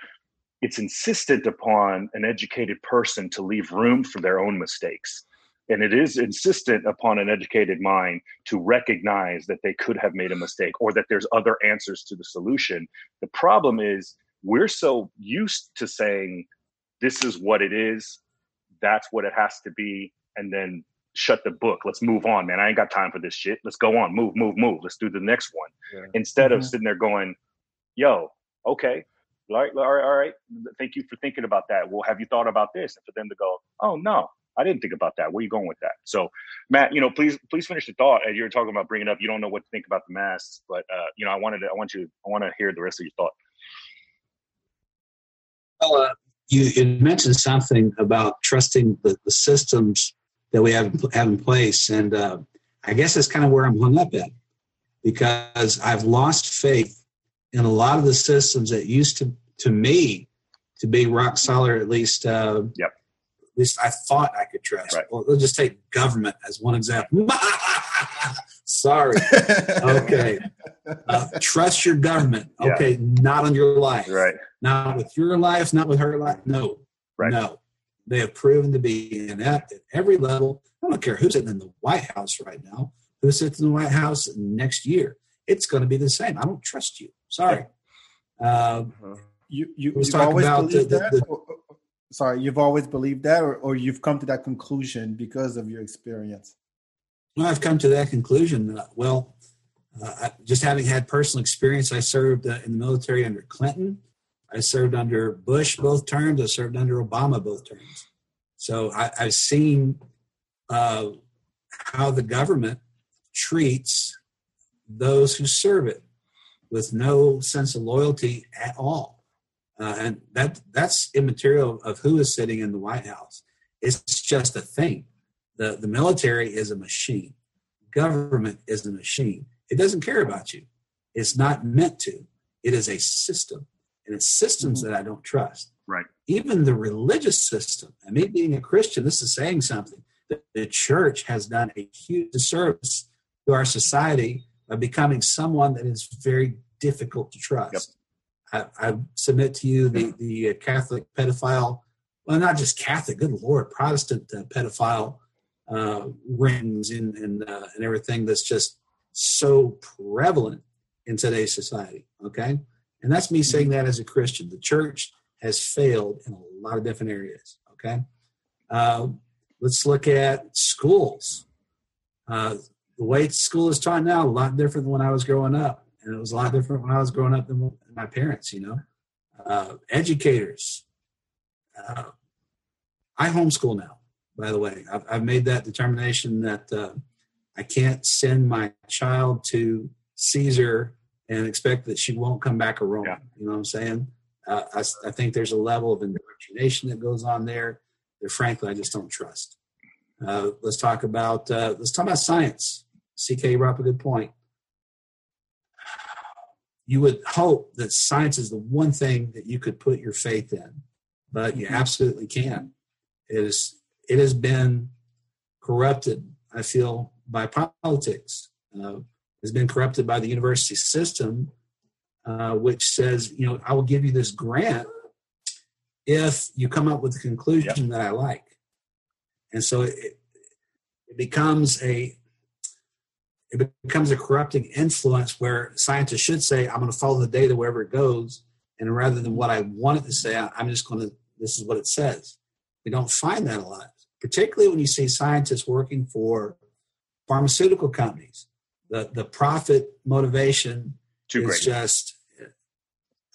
it's insistent upon an educated person to leave room for their own mistakes. And it is insistent upon an educated mind to recognize that they could have made a mistake or that there's other answers to the solution. The problem is we're so used to saying this is what it is that's what it has to be and then shut the book. Let's move on, man. I ain't got time for this shit. Let's go on. Move, move, move. Let's do the next one. Yeah. Instead mm-hmm. of sitting there going, yo, okay, all right, all right, all right. Thank you for thinking about that. Well, have you thought about this? And for them to go, oh no, I didn't think about that. Where are you going with that? So, Matt, you know, please, please finish the thought. As you're talking about bringing up, you don't know what to think about the masks, but uh, you know, I wanted to, I want you, I want to hear the rest of your thought. Well, uh, you, you mentioned something about trusting the, the systems that we have have in place, and uh, I guess that's kind of where I'm hung up at. because I've lost faith in a lot of the systems that used to, to me, to be rock solid, at least, uh, Yep. at least I thought I could trust. Right. Well, let's just take government as one example. Sorry. Okay. Uh, trust your government. Yeah. Okay. Not on your life. Right. Not with your life, not with her life. No. Right. No. They have proven to be inept at every level. I don't care who's sitting in the White House right now, who sits in the White House next year. It's going to be the same. I don't trust you. Sorry. Uh, You you Let's you've talk always about believed the- that. the- or- or- sorry, you've always believed that, or, or you've come to that conclusion because of your experience. Well, I've come to that conclusion. Well, uh, just having had personal experience, I served uh, in the military under Clinton. I served under Bush both terms. I served under Obama both terms. So I, I've seen uh, how the government treats those who serve it with no sense of loyalty at all. Uh, and that that's immaterial of who is sitting in the White House. It's just a thing the, the military is a machine. Government is a machine. It doesn't care about you. It's not meant to. It is a system and it's systems that i don't trust. Right. even the religious system and me being a christian this is saying something. The, the church has done a huge disservice to our society by becoming someone that is very difficult to trust. I, I submit to you the, the uh, catholic pedophile well not just catholic good lord protestant uh, pedophile uh, rings and and, uh, and everything that's just so prevalent in today's society. Okay, and that's me saying that as a Christian. The church has failed in a lot of different areas. Okay, uh, let's look at schools. Uh, the way school is taught now a lot different than when I was growing up, and it was a lot different when I was growing up than my parents. You know, uh, educators. Uh, I homeschool now by the way. I've, I've made that determination that uh, I can't send my child to Caesar and expect that she won't come back a Roman. Yeah. You know what I'm saying? Uh, I, s- I think there's a level of indoctrination that goes on there that, frankly, I just don't trust. Uh, let's talk about uh, let's talk about science. CK you brought up a good point. You would hope that science is the one thing that you could put your faith in, but you absolutely can't. It is it has been corrupted, I feel, by politics. Uh, has been corrupted by the university system, uh, which says, you know, I will give you this grant if you come up with a conclusion that I like. And so it, it becomes a it becomes a corrupting influence where scientists should say, I'm going to follow the data wherever it goes. And rather than what I want it to say, I'm just going to, this is what it says. We don't find that a lot, particularly when you see scientists working for pharmaceutical companies. The, the profit motivation Too is great. just,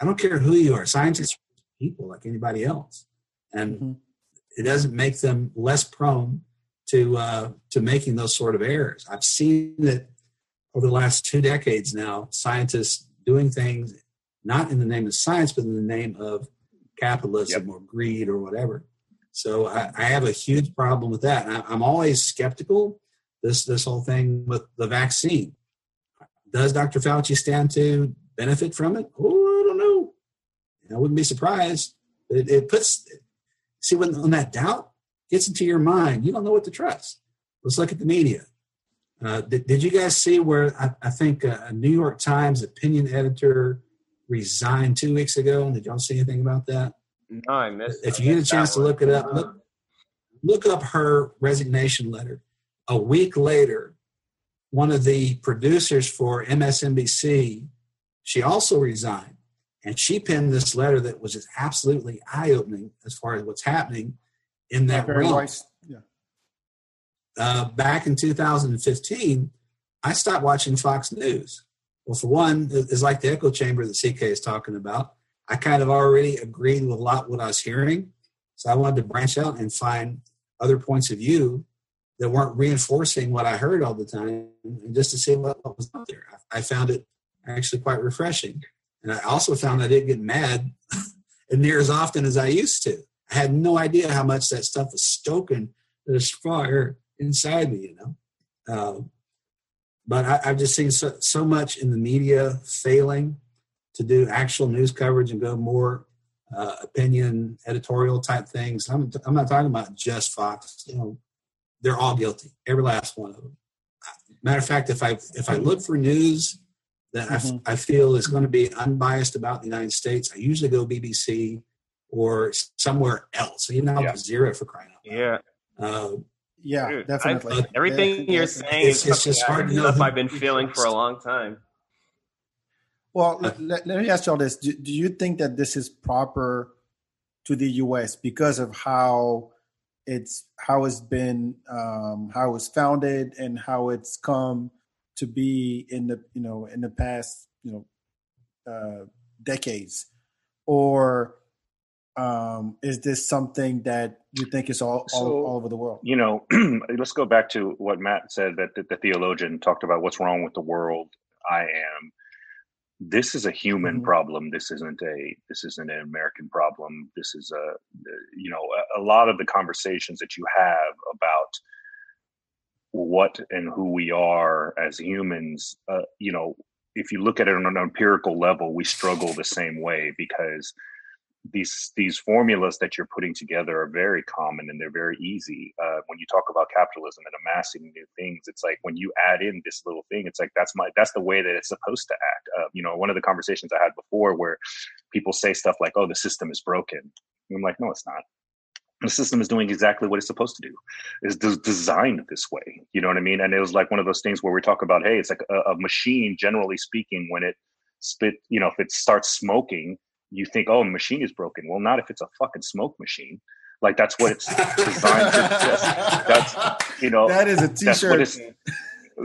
I don't care who you are, scientists are people like anybody else. And Mhm. it doesn't make them less prone to uh, to making those sort of errors. I've seen it over the last two decades now. Scientists doing things not in the name of science, but in the name of capitalism or greed or whatever. So I, I have a huge problem with that. I, I'm always skeptical. This this whole thing with the vaccine. Does Dr. Fauci stand to benefit from it? Oh, I don't know. I wouldn't be surprised. It, it puts see when, when that doubt gets into your mind, you don't know what to trust. Let's look at the media. Uh, did, did you guys see where I, I think a, a New York Times opinion editor resigned two weeks ago? Did y'all see anything about that? No, I missed. If I you get a chance that to look it up, look, look up her resignation letter. A week later, one of the producers for MSNBC, she also resigned. And she penned this letter that was just absolutely eye opening as far as what's happening in that Very realm. wise. Yeah. Uh, back in 2015, I stopped watching Fox News. Well, for one, it's like the echo chamber that CK is talking about. I kind of already agreed with a lot what I was hearing. So I wanted to branch out and find other points of view that weren't reinforcing what I heard all the time and just to see what, what was out there. I, I found it actually quite refreshing. And I also found I didn't get mad near as often as I used to. I had no idea how much that stuff was stoking this fire inside me, you know. Uh, but I, have just seen so, so much in the media failing to do actual news coverage and go more uh, opinion editorial type things. I'm, I'm not talking about just Fox. You know, they're all guilty, every last one of them. Matter of fact, if I if I look for news that mm-hmm. I, I feel is going to be unbiased about the United States, I usually go BBC or somewhere else. You know, yeah. zero for crying out loud. Yeah. Uh, yeah, Dude, definitely. I, everything yeah, you're saying it's, is it's just hard to know stuff I've been feeling for a long time. Well, let, let, let, me ask y'all this: do, do, you think that this is proper to the U.S. because of how it's how it's been, um, how it's founded, and how it's come to be in the you know in the past you know uh, decades, or um, is this something that you think is all, so, all, all, over the world? You know, let's go back to what Matt said that the, the, theologian talked about what's wrong with the world. I am. This is a human mm-hmm. problem. This isn't a this isn't an American problem. This is a you know a, a lot of the conversations that you have about what and who we are as humans. Uh, you know, if you look at it on an empirical level, we struggle the same way because these these formulas that you're putting together are very common and they're very easy. Uh, when you talk about capitalism and amassing new things, it's like when you add in this little thing, it's like that's my that's the way that it's supposed to act. Uh, you know, one of the conversations I had before where people say stuff like, "Oh, the system is broken," and I'm like, "No, it's not." The system is doing exactly what it's supposed to do. It's designed this way. You know what I mean? And it was like one of those things where we talk about, hey, it's like a, a machine. Generally speaking, when it spit, you know, if it starts smoking you think, oh, the machine is broken. Well, not if it's a fucking smoke machine. Like that's what it's designed to. That's, that's you know that is a t-shirt.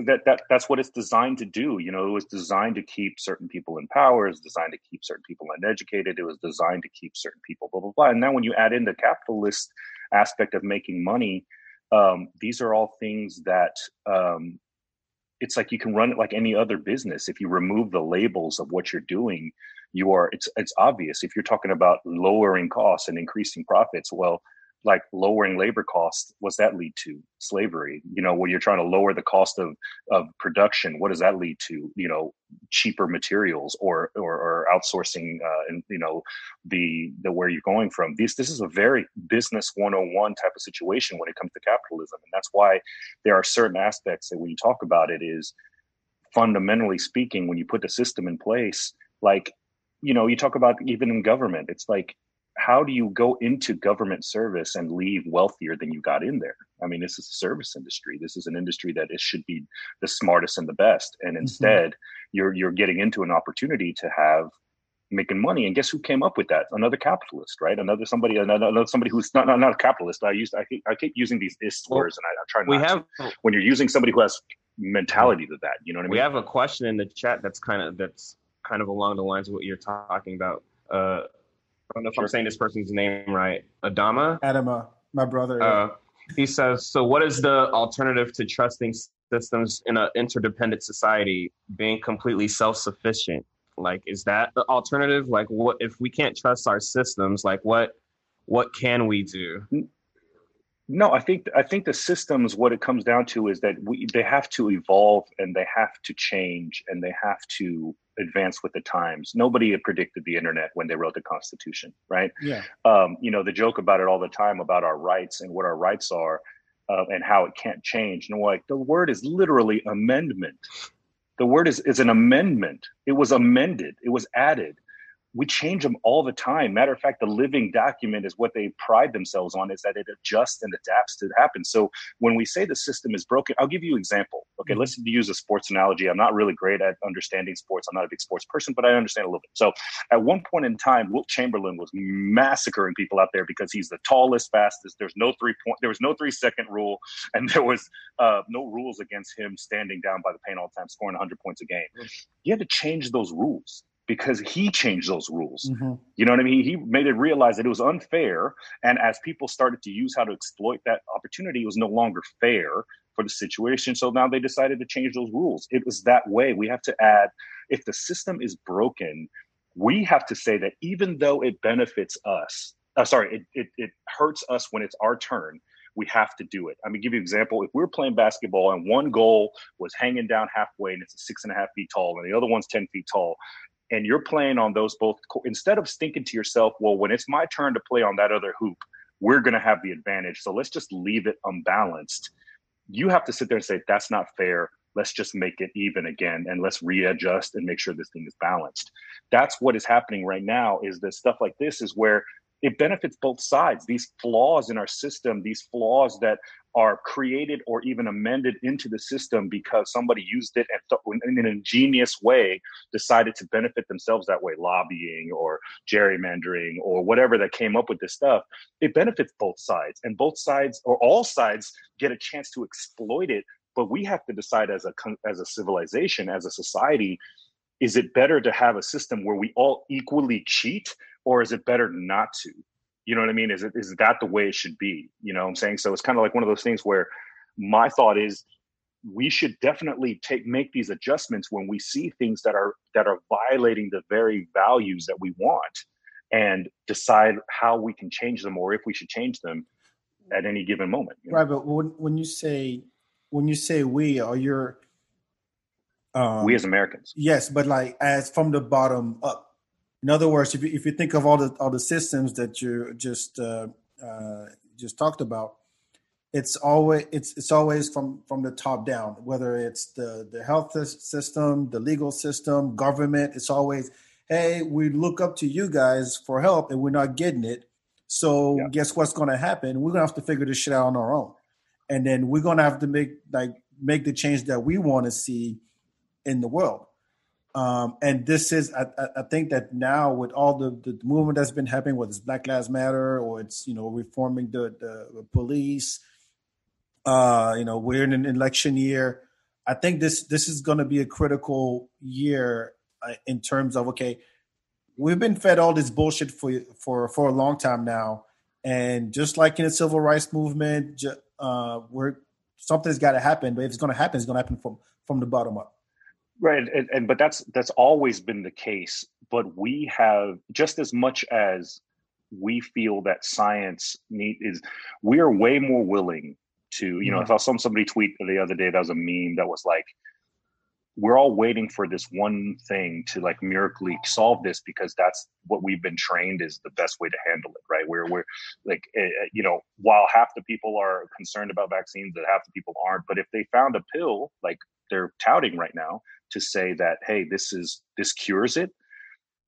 that that that's what it's designed to do. You know, it was designed to keep certain people in power. It was designed to keep certain people uneducated. It was designed to keep certain people blah blah blah. And then when you add in the capitalist aspect of making money, um, these are all things that um, it's like you can run it like any other business. If you remove the labels of what you're doing, you are it's it's obvious. If you're talking about lowering costs and increasing profits well like lowering labor costs what's that lead to? Slavery you know when you're trying to lower the cost of of production what does that lead to? You know cheaper materials or or, or outsourcing uh, and you know the the where you're going from. This this is a very business 101 type of situation when it comes to capitalism and that's why there are certain aspects that when you talk about it is fundamentally speaking when you put the system in place like you know, you talk about even in government, it's like, how do you go into government service and leave wealthier than you got in there? I mean, this is a service industry. This is an industry that it should be the smartest and the best. And mm-hmm. instead, mm-hmm. you're you're getting into an opportunity to have making money. And guess who came up with that? Another capitalist, right? Another somebody, another somebody who's not not, not a capitalist. I used I keep, I keep using these is words, and I, I try not. We have to. when you're using somebody who has mentality to that. You know what I mean? We have a question in the chat that's kind of that's kind of along the lines of what you're talking about. Uh, I don't know if sure. I'm saying this person's name right. Adama? Adama, my brother. Uh, he says, so what is the alternative to trusting systems in an interdependent society being completely self-sufficient? Like, is that the alternative? Like, what if we can't trust our systems? Like, what what can we do? No, I think I think the systems. What it comes down to is that we they have to evolve and they have to change and they have to advance with the times. Nobody had predicted the internet when they wrote the Constitution, right? Yeah. Um, you know, the joke about it all the time about our rights and what our rights are uh, and how it can't change. And like the word is literally amendment. The word is is an amendment. It was amended. It was added we change them all the time. Matter of fact, the living document is what they pride themselves on is that it adjusts and adapts to happen. So when we say the system is broken, I'll give you an example. Okay, mm-hmm. let's use a sports analogy. I'm not really great at understanding sports. I'm not a big sports person, but I understand a little bit. So at one point in time, Wilt Chamberlain was massacring people out there because he's the tallest, fastest. There's no three point. There was no three second rule, and there was uh, no rules against him standing down by the paint all the time, scoring 100 points a game. Mm-hmm. You had to change those rules because he changed those rules. Mm-hmm. You know what I mean? He made it realize that it was unfair. And as people started to use how to exploit that opportunity, it was no longer fair for the situation. So now they decided to change those rules. It was that way. We have to add if the system is broken, we have to say that even though it benefits us, uh, sorry, it, it, it hurts us when it's our turn, we have to do it. I mean, give you an example. If we we're playing basketball and one goal was hanging down halfway and it's six and a half feet tall and the other one's 10 feet tall, and you're playing on those both, instead of thinking to yourself, well, when it's my turn to play on that other hoop, we're going to have the advantage. So let's just leave it unbalanced. You have to sit there and say, that's not fair. Let's just make it even again and let's readjust and make sure this thing is balanced. That's what is happening right now is that stuff like this is where it benefits both sides. These flaws in our system, these flaws that are created or even amended into the system because somebody used it and in an ingenious way decided to benefit themselves that way, lobbying or gerrymandering or whatever that came up with this stuff. It benefits both sides, and both sides or all sides get a chance to exploit it. But we have to decide as a as a civilization, as a society, is it better to have a system where we all equally cheat, or is it better not to? You know what I mean? Is it is that the way it should be? You know what I'm saying? So it's kind of like one of those things where my thought is we should definitely take make these adjustments when we see things that are that are violating the very values that we want and decide how we can change them or if we should change them at any given moment. You know? Right, but when when you say when you say we, are your um, we as Americans? Yes, but like as from the bottom up in other words, if you, if you think of all the all the systems that you just uh, uh, just talked about, it's always it's it's always from from the top down. Whether it's the the health system, the legal system, government, it's always hey, we look up to you guys for help, and we're not getting it. So yeah. guess what's going to happen? We're going to have to figure this shit out on our own, and then we're going to have to make like make the change that we want to see in the world. Um, and this is, I, I, think that now with all the, the movement that's been happening, whether it's Black Lives Matter or it's, you know, reforming the, the police, uh, you know, we're in an election year. I think this, this is going to be a critical year uh, in terms of, okay, we've been fed all this bullshit for, for, for a long time now. And just like in the civil rights movement, uh, we're, something's got to happen, but if it's going to happen, it's going to happen from, from the bottom up. Right, and, and but that's that's always been the case. But we have just as much as we feel that science need is, we are way more willing to. You know, if I saw somebody tweet the other day that was a meme that was like, we're all waiting for this one thing to like miraculously solve this because that's what we've been trained is the best way to handle it right where we're like uh, you know while half the people are concerned about vaccines that half the people aren't but if they found a pill like they're touting right now to say that hey this is this cures it.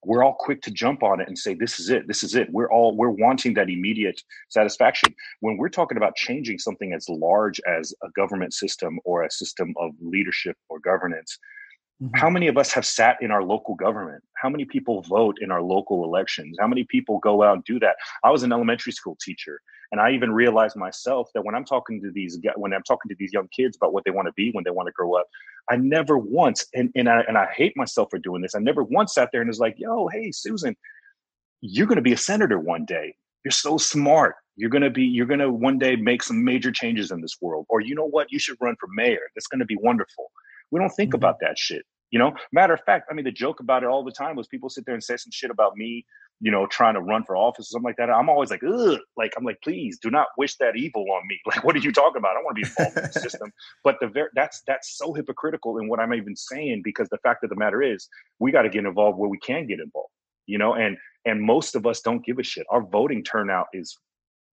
We're all quick to jump on it and say this is it this is it. We're all we're wanting that immediate satisfaction. When we're talking about changing something as large as a government system or a system of leadership or governance mm-hmm. how many of us have sat in our local government how many people vote in our local elections how many people go out and do that i was an elementary school teacher and I even realized myself that when I'm talking to these when I'm talking to these young kids about what they want to be when they want to grow up, I never once and and I and I hate myself for doing this. I never once sat there and was like, "Yo, hey, Susan, you're going to be a senator one day. You're so smart. You're going to be you're going to one day make some major changes in this world. Or you know what? You should run for mayor. That's going to be wonderful." We don't think mm-hmm. about that shit. You know, matter of fact, I mean, the joke about it all the time was people sit there and say some shit about me you know, trying to run for office or something like that, I'm always like, ugh, like I'm like, please do not wish that evil on me. Like, what are you talking about? I want to be involved in the system. But the ver- that's that's so hypocritical in what I'm even saying because the fact of the matter is, we got to get involved where we can get involved. You know, and and most of us don't give a shit. Our voting turnout is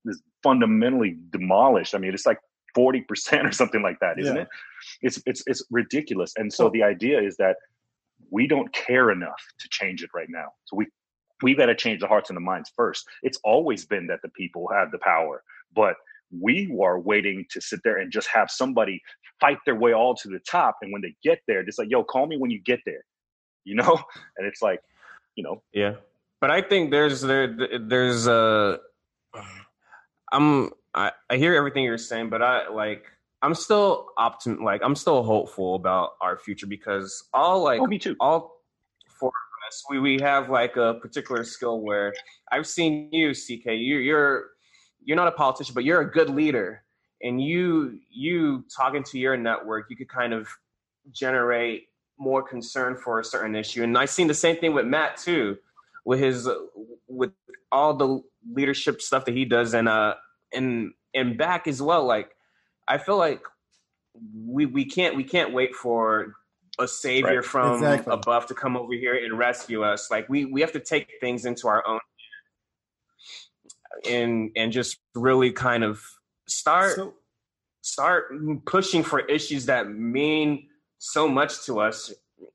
is fundamentally demolished. I mean, it's like 40% or something like that, isn't yeah. it? It's it's it's ridiculous. And so the idea is that we don't care enough to change it right now. So we we've got to change the hearts and the minds first. It's always been that the people have the power, but we are waiting to sit there and just have somebody fight their way all to the top. And when they get there, it's like, yo, call me when you get there, you know? And it's like, you know. Yeah. But I think there's, there, there's, uh, I'm, I, I hear everything you're saying, but I like, I'm still optim like I'm still hopeful about our future because all like oh, me too. all for us. We we have like a particular skill where I've seen you, CK. You, you're you're not a politician, but you're a good leader, and you you talking to your network, you could kind of generate more concern for a certain issue. And I've seen the same thing with Matt too, with his with all the leadership stuff that he does, and uh and and Bak as well. Like I feel like we we can't we can't wait for a savior right. from exactly. above to come over here and rescue us. Like we we have to take things into our own and and just really kind of start so, start pushing for issues that mean so much to us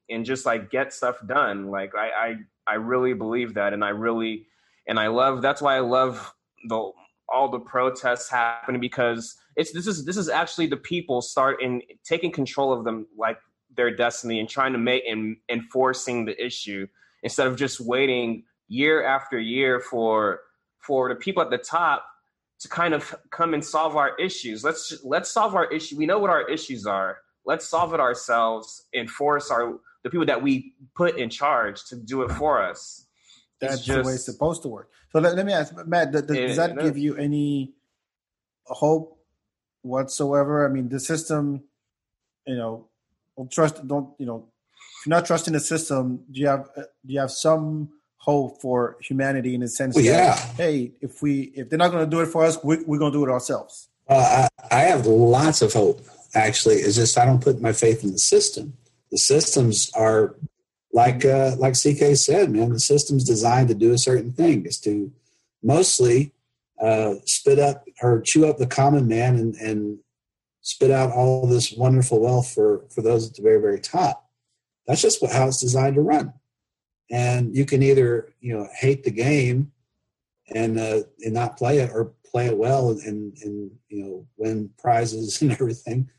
and just like get stuff done. Like I I, I really believe that and I really and I love that's why I love the all the protests happening because it's this is this is actually the people start in taking control of them like their destiny and trying to make and enforcing the issue instead of just waiting year after year for for the people at the top to kind of come and solve our issues. Let's let's solve our issue. We know what our issues are. Let's solve it ourselves and force our the people that we put in charge to do it for us. That's just, the way it's supposed to work. So let, let me ask Matt, does, does that give you any hope whatsoever? I mean, the system, you know, trust. Don't you know? If you're not trusting the system, do you have uh, do you have some hope for humanity in the sense well, yeah. that hey, if we if they're not going to do it for us, we, are going to do it ourselves. Uh, I, I have lots of hope. Actually, it's just I don't put my faith in the system. The systems are like uh, like CK said, man. The system's designed to do a certain thing. Is to mostly uh, spit up or chew up the common man and, and spit out all this wonderful wealth for for those at the very very top. That's just what, how it's designed to run. And you can either you know hate the game and uh, and not play it, or play it well and and, and you know win prizes and everything.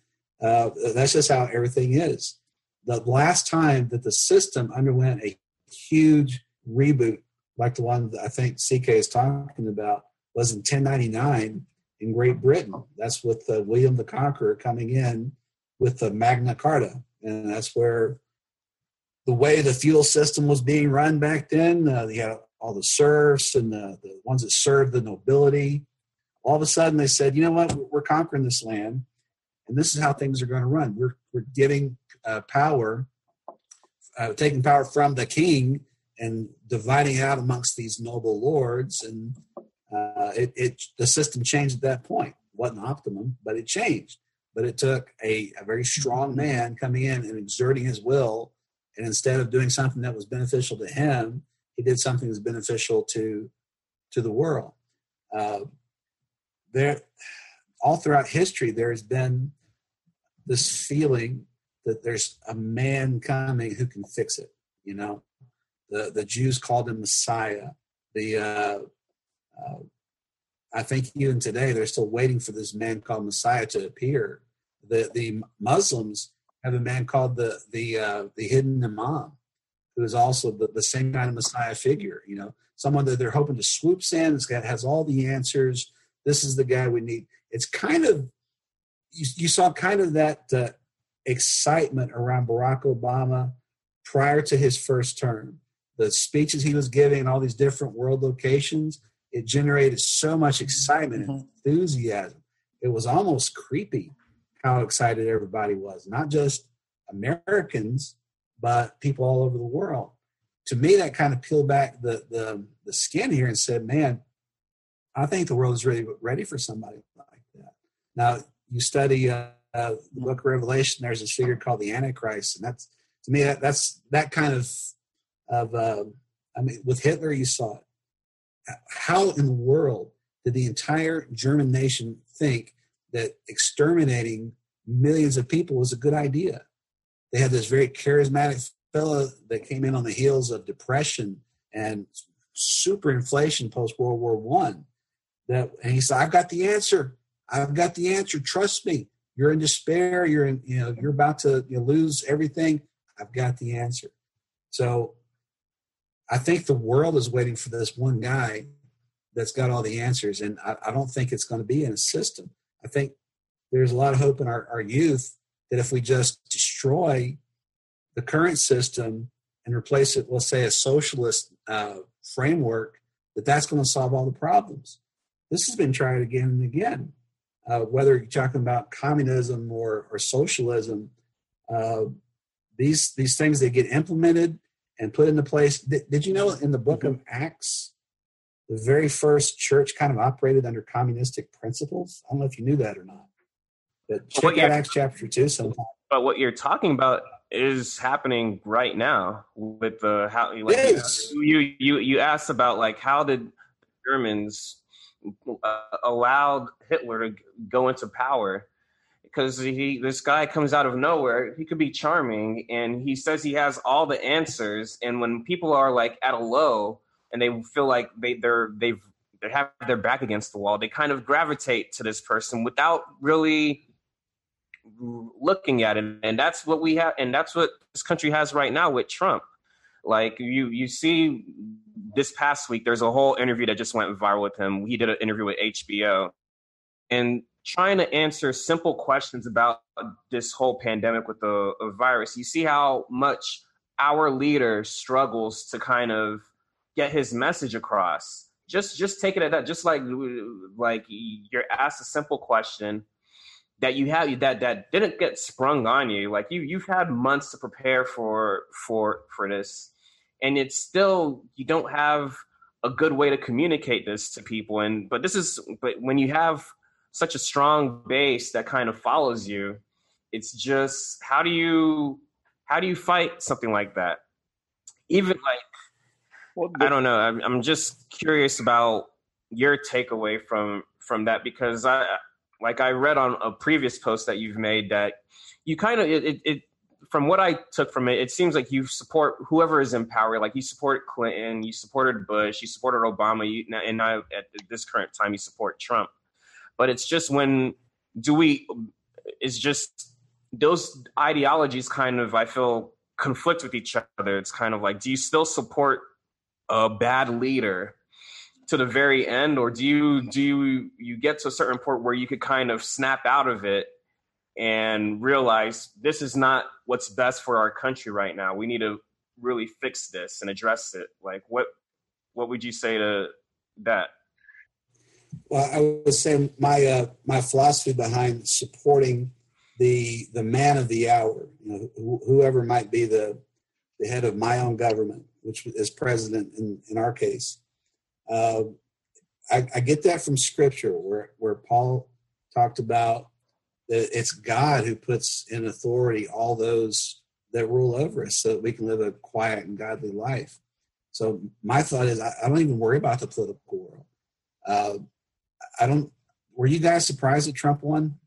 Uh, that's just how everything is. The last time that the system underwent a huge reboot, like the one that I think CK is talking about, was in 1099 in Great Britain. That's with uh, William the Conqueror coming in with the Magna Carta, and that's where the way the feudal system was being run back then. Uh, you had all the serfs and the, the ones that served the nobility. All of a sudden, they said, "You know what? We're conquering this land, and this is how things are going to run. We're we're giving uh, power, uh, taking power from the king." And dividing out amongst these noble lords, and uh, it, it, the system changed at that point. Wasn't optimum, but it changed. But it took a, a very strong man coming in and exerting his will, and instead of doing something that was beneficial to him, he did something that's beneficial to to the world. Uh, there, all throughout history, there has been this feeling that there's a man coming who can fix it. You know, the the Jews called him Messiah. The uh, uh, I think even today they're still waiting for this man called Messiah to appear. The the Muslims have a man called the the uh, the hidden Imam, who is also the, the same kind of Messiah figure. You know, someone that they're hoping to swoop in. This guy has all the answers. This is the guy we need. It's kind of you, you saw kind of that uh, excitement around Barack Obama prior to his first term. The speeches he was giving in all these different world locations it generated so much excitement and mm-hmm. enthusiasm. It was almost creepy how excited everybody was, not just Americans, but people all over the world. To me, that kind of peeled back the the, the skin here and said, "Man, I think the world is ready ready for somebody like that." Now, you study uh, uh, the Book of Revelation. There's a figure called the Antichrist, and that's to me that that's that kind of of uh, I mean, with Hitler, you saw it how in the world did the entire German nation think that exterminating millions of people was a good idea? They had this very charismatic fellow that came in on the heels of depression and super inflation post World War One. That and he said, "I've got the answer. I've got the answer. Trust me. You're in despair. You're in. You know, you're about to you lose everything. I've got the answer." So I think the world is waiting for this one guy that's got all the answers. And I, I don't think it's going to be in a system. I think there's a lot of hope in our, our youth that if we just destroy the current system and replace it, let's say, a socialist uh, framework, that that's going to solve all the problems. This has been tried again and again. Uh, whether you're talking about communism or, or socialism, uh, these these things they get implemented and put into place. Did, did you know in the book of Acts the very first church kind of operated under communistic principles. I don't know if you knew that or not, but check out Acts chapter two sometime. But what you're talking about is happening right now with the how like you you you asked about like how did Germans uh, allowed Hitler to go into power because he this guy comes out of nowhere he could be charming and he says he has all the answers and when people are like at a low and they feel like they they're they've they have their back against the wall they kind of gravitate to this person without really looking at it and that's what we have and that's what this country has right now with Trump. Like you you see this past week there's a whole interview that just went viral with him. He did an interview with HBO and trying to answer simple questions about this whole pandemic with the virus. You see how much our leader struggles to kind of get his message across. Just just take it at that just like like you're asked a simple question that you have that that didn't get sprung on you. Like you you've had months to prepare for for for this and it's still you don't have a good way to communicate this to people. And but this is but when you have such a strong base that kind of follows you it's just how do you how do you fight something like that? Even like well, the, i don't know. I'm, I'm just curious about your takeaway from from that because i like I read on a previous post that you've made that you kind of it, it, it from what I took from it, it seems like you support whoever is in power. Like you supported Clinton, you supported Bush, you supported Obama, you, and now at this current time you support Trump. But it's just when do we? It's just those ideologies kind of I feel conflict with each other. It's kind of like, do you still support a bad leader to the very end, or do you do you you get to a certain point where you could kind of snap out of it and realize this is not what's best for our country right now. We need to really fix this and address it. Like what what would you say to that? Well, I would say my uh, my philosophy behind supporting the the man of the hour, you know, whoever might be the the head of my own government, which is president in, in our case, uh, I, I, get that from scripture where, where Paul talked about it's God who puts in authority all those that rule over us so that we can live a quiet and godly life. So my thought is I, I don't even worry about the political world. Uh, I don't. Were you guys surprised that Trump won?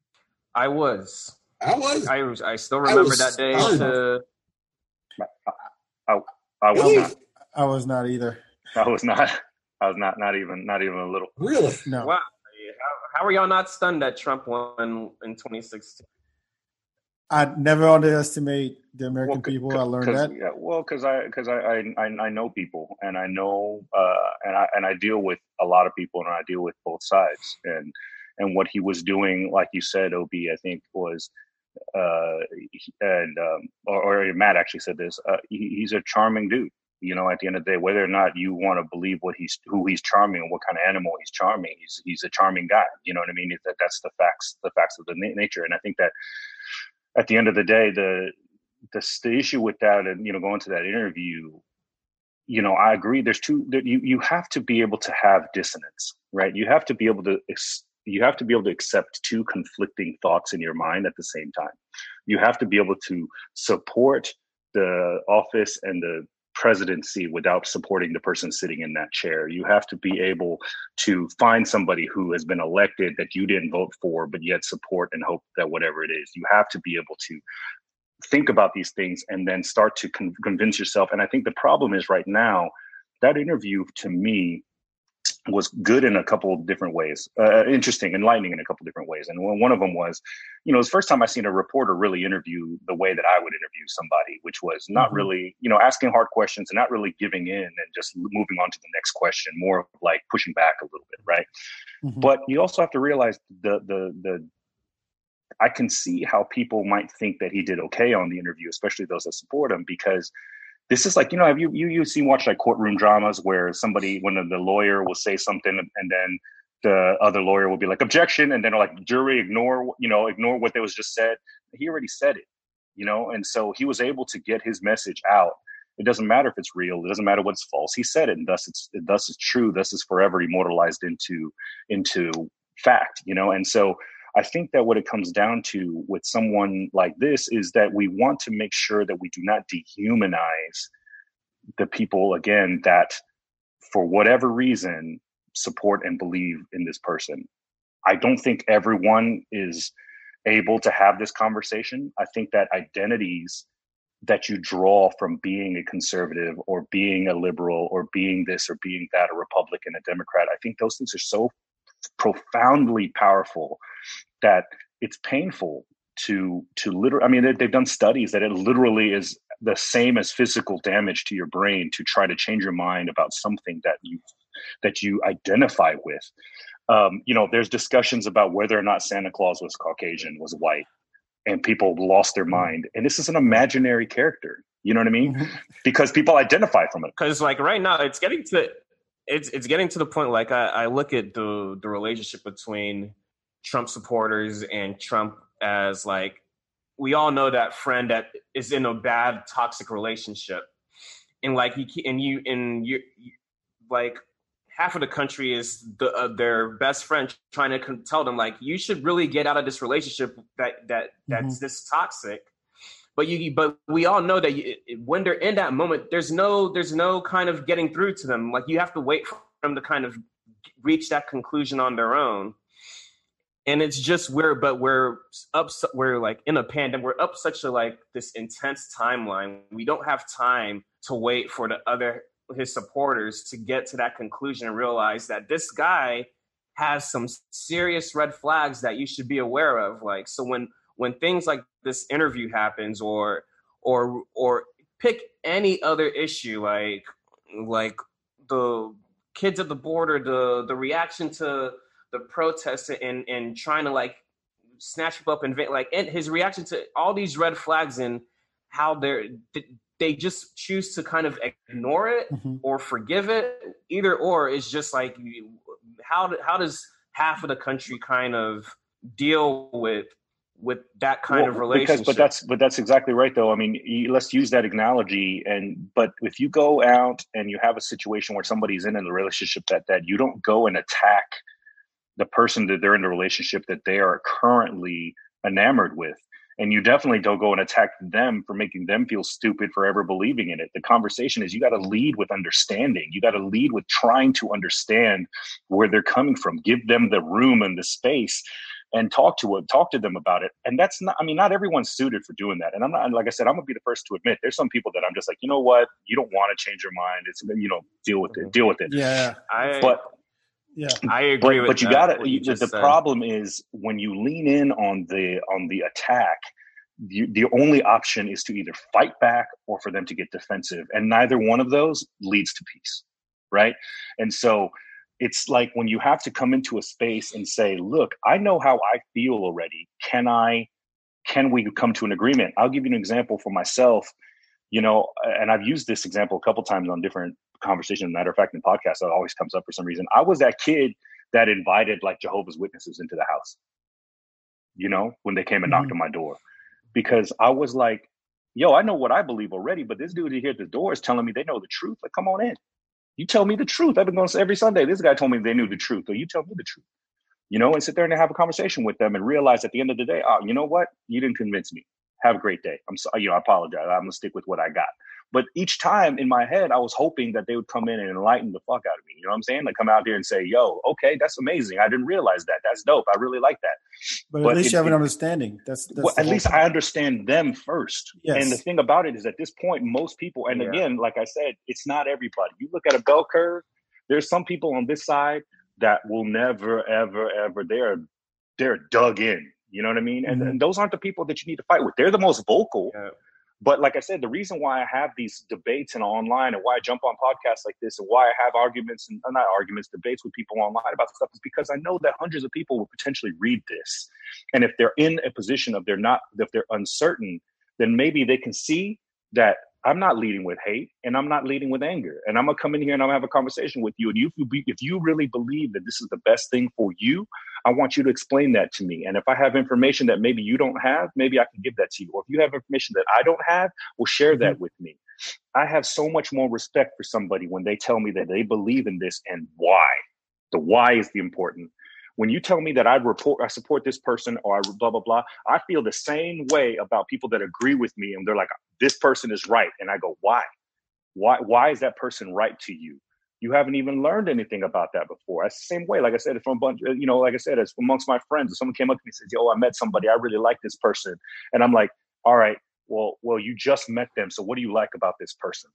I was. I was. I was. I still remember I that day. To... I, I was not. I was not either. I was not. I was not not even not even a little. Really? No. Wow. How, how are y'all not stunned that Trump won in 2016? I never underestimate the American well, people. I learned that. Yeah, well, because I because I, I I know people and I know uh, and I and I deal with a lot of people and I deal with both sides and and what he was doing, like you said, Ob, I think was uh, and um, or, or, Matt actually said this. Uh, he, he's a charming dude you know, at the end of the day, whether or not you want to believe what he's who he's charming and what kind of animal he's charming, he's he's a charming guy. You know what I mean? That that's the facts, the facts of the na- nature. And I think that at the end of the day, the the the issue with that, and you know, going to that interview, you know, I agree. There's two. That you you have to be able to have dissonance, right? You have to be able to. You have to be able to accept two conflicting thoughts in your mind at the same time. You have to be able to support the office and the presidency without supporting the person sitting in that chair. You have to be able to find somebody who has been elected that you didn't vote for, but yet support and hope that whatever it is, you have to be able to think about these things and then start to con- convince yourself. And I think the problem is right now, that interview to me was good in a couple different ways, uh, interesting, enlightening in a couple different ways. And one of them was, you know, it was the first time I seen a reporter really interview the way that I would interview somebody, which was not mm-hmm. really, you know, asking hard questions and not really giving in and just moving on to the next question, more like pushing back a little bit, right? Mm-hmm. But you also have to realize the the the I can see how people might think that he did okay on the interview, especially those that support him, because this is like you know have you you you seen watch like courtroom dramas where somebody when the lawyer will say something and then the other lawyer will be like objection and then like jury ignore you know ignore what they was just said he already said it you know and so he was able to get his message out It doesn't matter if it's real. It doesn't matter what's false. He said it, and thus it's thus it's true. Thus is forever immortalized into into fact. You know, and so I think that what it comes down to with someone like this is that we want to make sure that we do not dehumanize the people again that for whatever reason support and believe in this person. I don't think everyone is able to have this conversation. I think that identities that you draw from being a conservative or being a liberal or being this or being that, a Republican, a Democrat, I think those things are so profoundly powerful that it's painful to to literally i mean they, they've done studies that it literally is the same as physical damage to your brain to try to change your mind about something that you that you identify with. Um, you know there's discussions about whether or not santa claus was caucasian was white and people lost their mind. And this is an imaginary character. You know what i mean? Mm-hmm. because people identify from it. Because like right now it's getting to it's it's getting to the point like I, I look at the the relationship between Trump supporters and Trump as like we all know that friend that is in a bad toxic relationship and like you and you and you like half of the country is the, uh, their best friend trying to tell them like you should really get out of this relationship that that that's mm-hmm. this toxic but you but we all know that you, when they're in that moment there's no there's no kind of getting through to them. Like you have to wait for them to kind of reach that conclusion on their own. And it's just we're but we're up we're like in a pandemic we're up such a like this intense timeline. We don't have time to wait for the other his supporters to get to that conclusion and realize that this guy has some serious red flags that you should be aware of. Like so when when things like this interview happens or or or pick any other issue like like the kids at the border the the reaction to the protests and and trying to like snatch people up and like and his reaction to all these red flags and how they're they just choose to kind of ignore it mm-hmm. or forgive it either or is just like how how does half of the country kind of deal with with that kind well, of relationship. Because, but that's but that's exactly right, though. I mean, you, let's use that analogy. And but if you go out and you have a situation where somebody's in a relationship that that you don't go and attack the person that they're in the relationship that they are currently enamored with. And you definitely don't go and attack them for making them feel stupid for ever believing in it. The conversation is you got to lead with understanding. You got to lead with trying to understand where they're coming from. Give them the room and the space and talk to them, talk to them about it. And that's not, I mean, not everyone's suited for doing that. And I'm not, like I said, I'm gonna be the first to admit there's some people that I'm just like, you know what, you don't want to change your mind. It's, you know, deal with it, deal with it. Yeah. I, but yeah, I agree. But, but you got to. The said. problem is when you lean in on the on the attack. You, the only option is to either fight back or for them to get defensive, and neither one of those leads to peace, right? And so it's like when you have to come into a space and say look i know how i feel already. Can i can we come to an agreement? I'll give you an example for myself you know and i've used this example a couple times on different conversations. Matter of fact in podcasts that always comes up for some reason. I was that kid that invited like jehovah's witnesses into the house you know when they came and knocked mm-hmm. on my door. Because i was like yo i know what i believe already but this dude here at the door is telling me they know the truth. Like come on in you tell me the truth. I've been going every Sunday. This guy told me they knew the truth. So you tell me the truth. You know, and sit there and have a conversation with them and realize at the end of the day, oh, you know what? You didn't convince me. Have a great day. I'm sorry, you know, I apologize. I'm gonna stick with what I got. But each time in my head, I was hoping that they would come in and enlighten the fuck out of me. You know what I'm saying? Like come out here and say, "Yo, okay, that's amazing. I didn't realize that. That's dope. I really like that." But, but at least it, you have an understanding. That's, that's well, at least thing. I understand them first. Yes. And the thing about it is, at this point, most people, and yeah. again, like I said, it's not everybody. You look at a bell curve. There's some people on this side that will never, ever, ever. They're they're dug in. You know what I mean? And, mm-hmm. and those aren't the people that you need to fight with. They're the most vocal. Yeah but like I said, the reason why I have these debates and online and why I jump on podcasts like this and why I have arguments and uh, not arguments, debates with people online about stuff is because I know that hundreds of people will potentially read this. And if they're in a position of they're not, if they're uncertain, then maybe they can see that I'm not leading with hate and I'm not leading with anger. And I'm gonna come in here and I'm gonna have a conversation with you. And if you if you really believe that this is the best thing for you, I want you to explain that to me. And if I have information that maybe you don't have, maybe I can give that to you. Or if you have information that I don't have, well, share that mm-hmm. with me. I have so much more respect for somebody when they tell me that they believe in this and why. The why is the important. When you tell me that I report, I support this person or I blah blah blah, I feel the same way about people that agree with me and they're like, this person is right, and I go, why? Why? Why is that person right to you? You haven't even learned anything about that before. That's the same way, like I said, from a bunch, uh, you know, like I said, it's amongst my friends. If someone came up to me and says, "Yo, I met somebody, I really like this person," and I'm like, "All right, well, well, you just met them, so what do you like about this person?"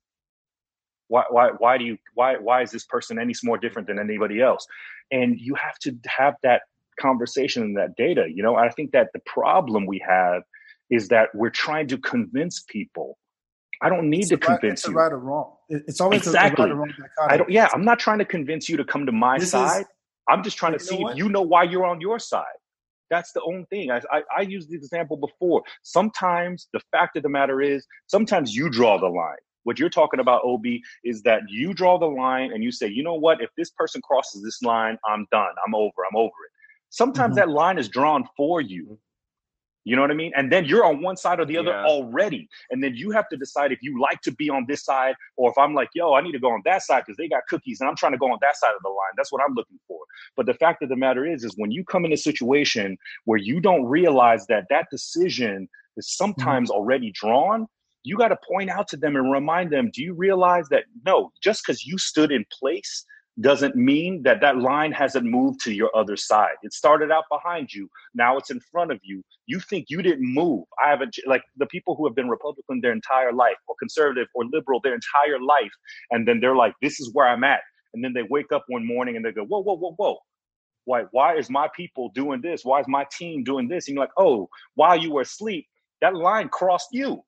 Why why why do you why why is this person any more different than anybody else? And you have to have that conversation and that data you know? I think that the problem we have is that we're trying to convince people. I don't need it's to right, convince it's you. right or wrong. It's always exactly. a right or wrong i don't yeah i'm not trying to convince you to come to my This side. Is- i'm just trying to see if you know why you're on your side. That's the only thing. I, I i used the example before. Sometimes the fact of the matter is sometimes you draw the line what you're talking about ob is that you draw the line and you say you know what if this person crosses this line i'm done i'm over i'm over it sometimes Mhm. that line is drawn for you you know what I mean? And then you're on one side or the other Yeah. already. And then you have to decide if you like to be on this side or if I'm like, yo, I need to go on that side because they got cookies and I'm trying to go on that side of the line. That's what I'm looking for. But the fact of the matter is, is when you come in a situation where you don't realize that that decision is sometimes already drawn, you got to point out to them and remind them, do you realize that no, just because you stood in place doesn't mean that that line hasn't moved to your other side. It started out behind you. Now it's in front of you. You think you didn't move. I haven't, like the people who have been Republican their entire life or conservative or liberal their entire life. And then they're like, this is where I'm at. And then they wake up one morning and they go, whoa, whoa, whoa, whoa. Why, why is my people doing this? Why is my team doing this? And you're like, oh, while you were asleep, that line crossed you.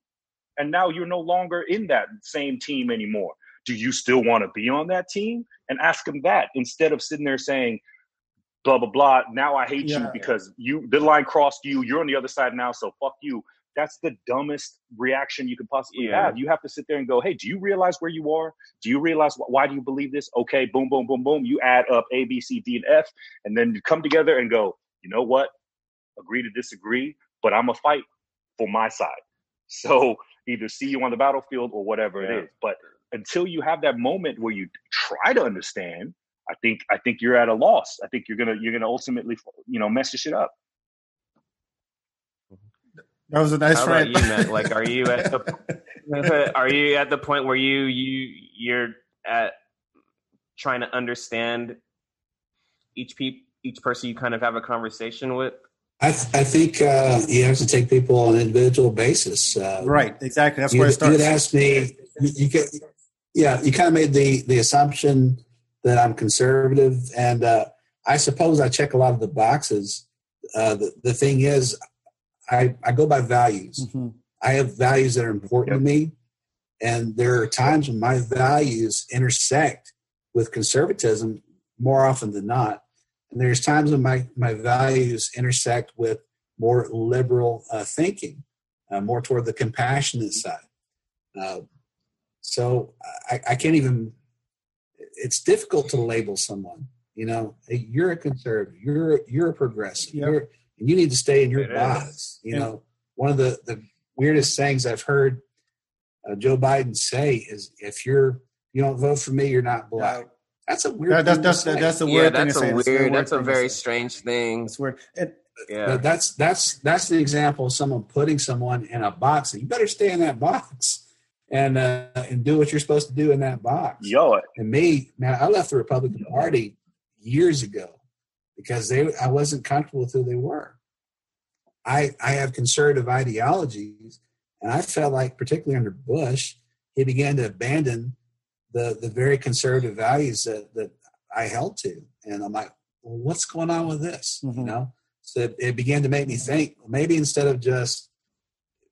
And now you're no longer in that same team anymore. Do you still want to be on that team? And ask them that instead of sitting there saying, blah, blah, blah. Now I hate you Yeah. because you the line crossed you. You're on the other side now, so fuck you. That's the dumbest reaction you could possibly Yeah. have. You have to sit there and go, hey, do you realize where you are? Do you realize wh- why do you believe this? Okay, boom, boom, boom, boom. You add up A, B, C, D, and F, and then you come together and go, you know what? Agree to disagree, but I'm a fight for my side. So either see you on the battlefield or whatever Yeah. it is. But until you have that moment where you try to understand, I think I think you're at a loss. I think you're gonna you're gonna ultimately you know mess your shit up. That was a nice How about friend. you, Matt? Like, are you at the are you at the point where you you you're at trying to understand each peop each person you kind of have a conversation with? I, th- I think uh, you have to take people on an individual basis. Uh, right, exactly. That's where it you starts. had asked me, you, you get, yeah, you kind of made the the assumption that I'm conservative, and uh, I suppose I check a lot of the boxes. Uh, the the thing is, I I go by values. Mhm. I have values that are important to me, and there are times when my values intersect with conservatism more often than not. And there's times when my, my values intersect with more liberal uh, thinking, uh, more toward the compassionate side. Uh, so I, I can't even. It's difficult to label someone. You know, you're a conservative. You're you're a progressive. Yeah. You're, and you need to stay in your It is. box. You And- know, one of the the weirdest things I've heard uh, Joe Biden say is, "If you're you don't vote for me, you're not black." That's a weird. That- that's thing to that's say. that's a yeah, weird thing that's to a It's weird. That's a thing to very strange thing. It's weird. And Yeah, that's that's that's the example of someone putting someone in a box. You better stay in that box and uh, and do what you're supposed to do in that box. Yo, And me, man, I left the Republican Party years ago because they I wasn't comfortable with who they were. I I have conservative ideologies, and I felt like, particularly under Bush, he began to abandon the the very conservative values that that I held to, and I'm like, well, what's going on with this? You Mhm. know, so it, it began to make me think. Maybe instead of just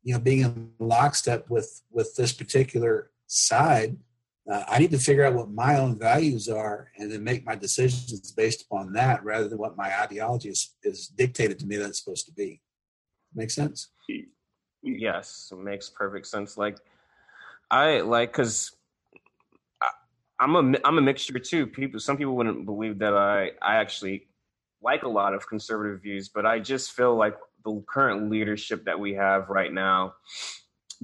you know being in lockstep with with this particular side, uh, I need to figure out what my own values are and then make my decisions based upon that rather than what my ideology is, is dictated to me that it's supposed to be. Make sense? yes, makes perfect sense. Like I like because I'm a I'm a mixture too. People, some people wouldn't believe that I I actually like a lot of conservative views, but I just feel like the current leadership that we have right now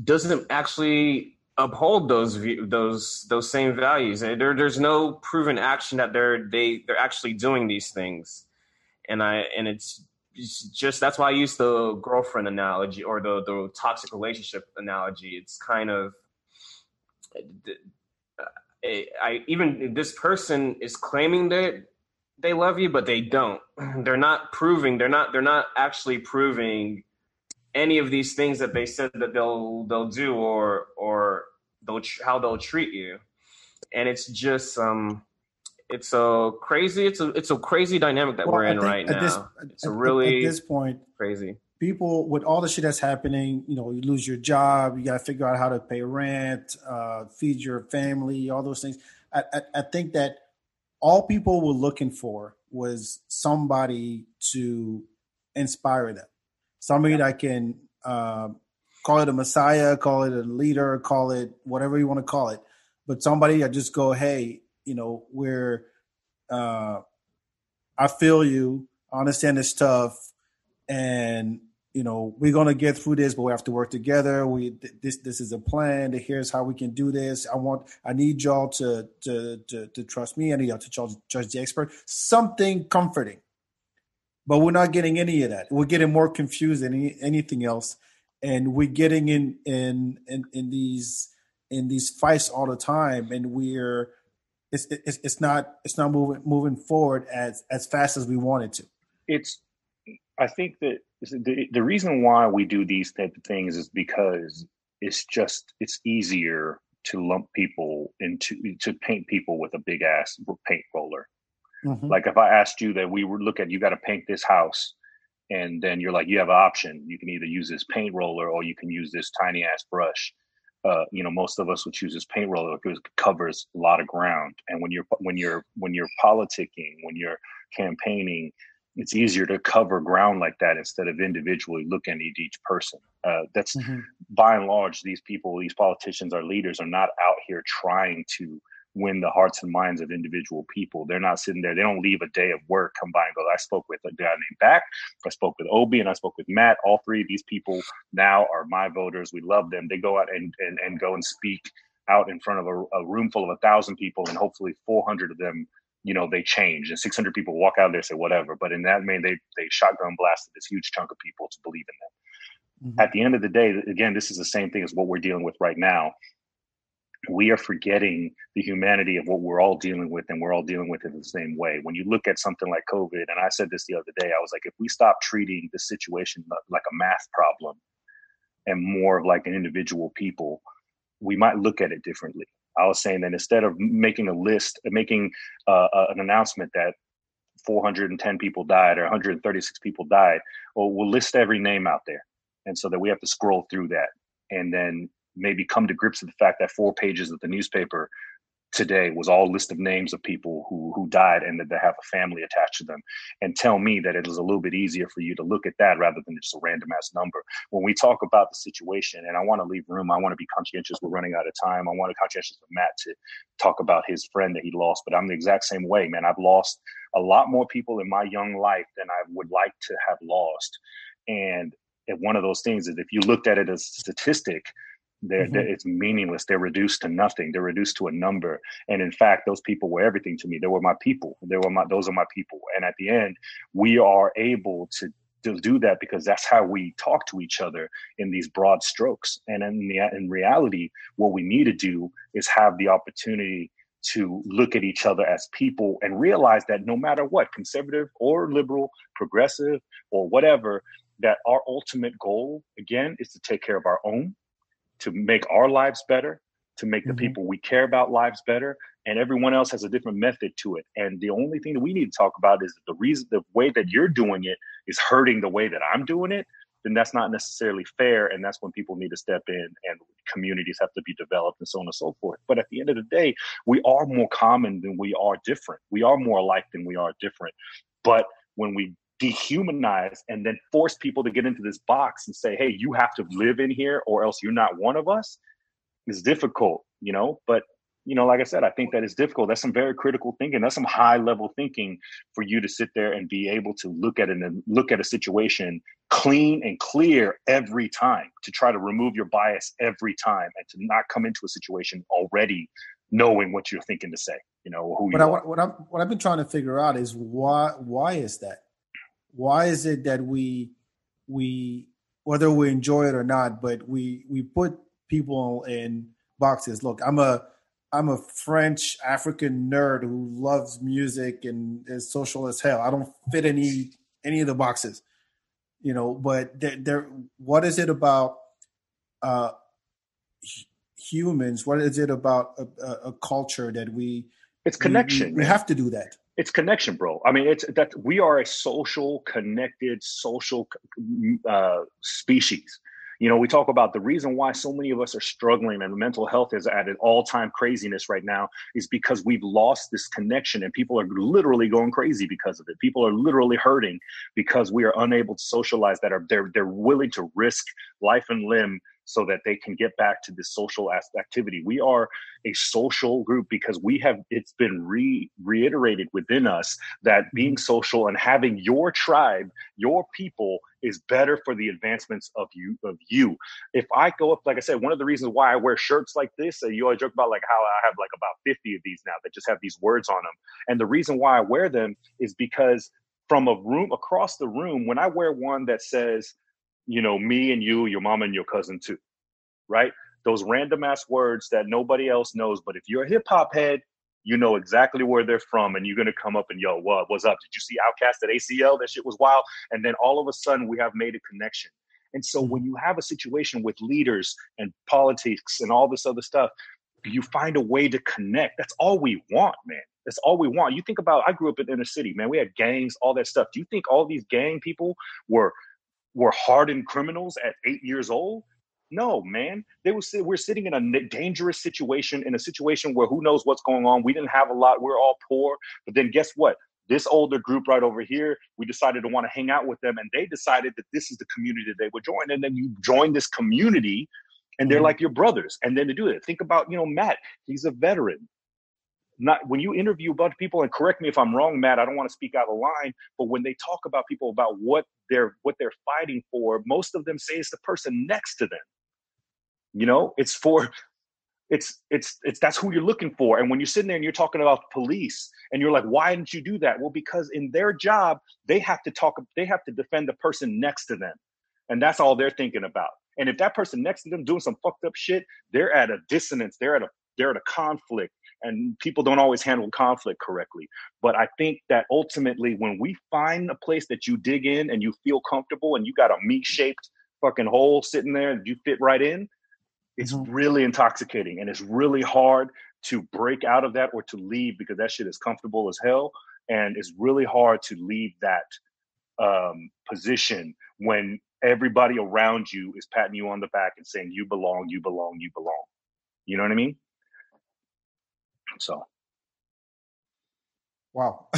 doesn't actually uphold those view, those those same values. There, there's no proven action that they're they they're actually doing these things, and I and it's just that's why I use the girlfriend analogy or the the toxic relationship analogy. It's kind of I even this person is claiming that they love you, but they don't. They're not proving. They're not. They're not actually proving any of these things that they said that they'll they'll do or or they'll how they'll treat you. And it's just um it's a crazy it's a it's a crazy dynamic that well, we're in right now. This, it's a really at this point crazy. People with all the shit that's happening, you know, you lose your job, you got to figure out how to pay rent, uh, feed your family, all those things. I, I, I think that all people were looking for was somebody to inspire them, somebody that can uh, call it a messiah, call it a leader, call it whatever you want to call it, but somebody that just go, hey, you know, we're, uh, I feel you, I understand it's tough, and you know we're gonna get through this, but we have to work together. We this this is a plan. Here's how we can do this. I want I need y'all to to to, to trust me. I need y'all to trust, trust the expert. Something comforting, but we're not getting any of that. We're getting more confused than any, anything else, and we're getting in in in, in these in these fights all the time, and we're it's, it's it's not it's not moving moving forward as as fast as we wanted to. It's I think that the, the reason why we do these type of things is because it's just it's easier to lump people into to paint people with a big ass paint roller. Mm-hmm. Like if I asked you that we would look at you got to paint this house, and then you're like you have an option. You can either use this paint roller or you can use this tiny ass brush. Uh, you know, most of us would choose this paint roller because it covers a lot of ground. And when you're when you're when you're politicking, when you're campaigning, it's easier to cover ground like that instead of individually looking at each person. Uh, that's mm-hmm. by and large, these people, these politicians, our leaders are not out here trying to win the hearts and minds of individual people. They're not sitting there. They don't leave a day of work, come by and go. I spoke with a guy named Bak. I spoke with Obi and I spoke with Matt. All three of these people now are my voters. We love them. They go out and, and, and go and speak out in front of a, a room full of a thousand people and hopefully 400 of them you know they change and 600 people walk out there and say whatever. But in that man they they shotgun blasted this huge chunk of people to believe in them. Mm-hmm. at the end of the day again this is the same thing as what we're dealing with right now. We are forgetting the humanity of what we're all dealing with and we're all dealing with it in the same way. When you look at something like covid and i said this the other day i was like if we stop treating the situation like a math problem and more of like an individual people we might look at it differently I was saying that instead of making a list, making uh, uh an announcement that 410 people died or 136 people died, well, we'll list every name out there, and so that we have to scroll through that, and then maybe come to grips with the fact that four pages of the newspaper today was all list of names of people who who died and that they have a family attached to them. And tell me that it is a little bit easier for you to look at that rather than just a random ass number. When we talk about the situation and i want to leave room i want to be conscientious we're running out of time i want to conscientious with matt to talk about his friend that he lost but i'm the exact same way man. I've lost a lot more people in my young life than i would like to have lost. And one of those things is if you looked at it as a statistic they're, mm-hmm. they're, it's meaningless. They're reduced to nothing. They're reduced to a number. And in fact, those people were everything to me. They were my people. They were my. Those are my people. And at the end, we are able to to do that because that's how we talk to each other in these broad strokes. And in the in reality, what we need to do is have the opportunity to look at each other as people and realize that no matter what, conservative or liberal, progressive or whatever, that our ultimate goal again is to take care of our own to make our lives better, to make the mm-hmm. people we care about lives better, and everyone else has a different method to it. And the only thing that we need to talk about is the reason the way that you're doing it is hurting the way that I'm doing it. Then that's not necessarily fair, and that's when people need to step in and communities have to be developed and so on and so forth. But at the end of the day, we are more common than we are different. We are more alike than we are different. But when we dehumanize and then force people to get into this box and say, hey, you have to live in here or else you're not one of us is difficult, you know? But you know, like I said, I think that is difficult. That's some very critical thinking. That's some high level thinking for you to sit there and be able to look at it and look at a situation clean and clear every time to try to remove your bias every time and to not come into a situation already knowing what you're thinking to say. You know who what you I, what I'm what I've been trying to figure out is why why is that? Why is it that we we whether we enjoy it or not, but we we put people in boxes. Look, I'm a I'm a French African nerd who loves music and is social as hell. I don't fit any any of the boxes, you know. But there, there what is it about uh, humans? What is it about a, a, a culture that we? It's connection. We, we, we have to do that. It's connection, bro. I mean, it's that we are a social, connected, social uh, species you know, we talk about the reason why so many of us are struggling and mental health is at an all time craziness right now is because we've lost this connection and people are literally going crazy because of it. People are literally hurting because we are unable to socialize that are they're they're willing to risk life and limb so that they can get back to this social activity. We are a social group because we have it's been re- reiterated within us that being social and having your tribe, your people is better for the advancements of you of you. If I go up, like I said, one of the reasons why I wear shirts like this, uh, you always joke about like how I have like about 50 of these now that just have these words on them. And the reason why I wear them is because from a room across the room, when I wear one that says you know, me and you, your mom and your cousin too, right? Those random ass words that nobody else knows. But if you're a hip hop head, you know exactly where they're from, and you're gonna come up and yo, what, what's up? Did you see Outkast at ACL? That shit was wild. And then all of a sudden, we have made a connection. And so mm. when you have a situation with leaders and politics and all this other stuff, you find a way to connect. That's all we want, man. That's all we want. You think about, I grew up in inner city, man. We had gangs, all that stuff. Do you think all these gang people were were hardened criminals at eight years old. No, man. They were we're sitting in a dangerous situation, in a situation where who knows what's going on. We didn't have a lot. We're all poor. But then guess what? This older group right over here, we decided to want to hang out with them, and they decided that this is the community that they would join. And then you join this community, and they're mm-hmm. like your brothers. And then to do it, think about you know Matt. He's a veteran not when you interview a bunch of people and correct me if i'm wrong matt i don't want to speak out of line but when they talk about people about what they're what they're fighting for most of them say it's the person next to them. You know it's for it's it's it's that's who you're looking for. And when you're sitting there and you're talking about police and you're like why didn't you do that? Well because in their job they have to talk they have to defend the person next to them. And that's all they're thinking about. And if that person next to them doing some fucked up shit they're at a dissonance they're at a they're at a conflict and people don't always handle conflict correctly. But I think that ultimately, when we find a place that you dig in and you feel comfortable and you got a meat shaped fucking hole sitting there and you fit right in, it's mm-hmm. really intoxicating and it's really hard to break out of that or to leave because that shit is comfortable as hell. And it's really hard to leave that um, position when everybody around you is patting you on the back and saying, You belong, you belong, you belong. You know what I mean? So, wow.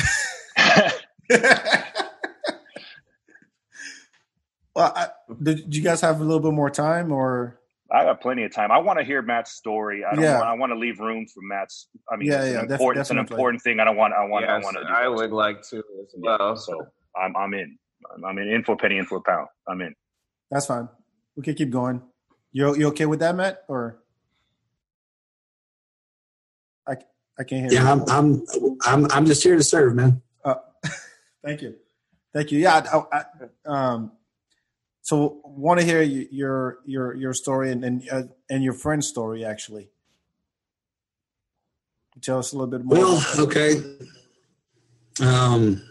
well, I, did you guys have a little bit more time, or I got plenty of time. I want to hear Matt's story. I don't yeah. want. I want to leave room for Matt's. I mean, yeah, it's, yeah, an important, it's an important thing. I don't want. I want. Yes, I want to. I would like to as well. Yeah, so I'm. I'm in. I'm in. In for a penny, in for a pound. I'm in. That's fine. We can keep going. You you okay with that, Matt? Or I, I can't hear. Yeah, you. I'm, I'm, I'm, I'm just here to serve, man. Uh, thank you, thank you. Yeah, I, I, um, so want to hear your your your story and and, uh, and your friend's story actually. Tell us a little bit more. Well, okay. Um,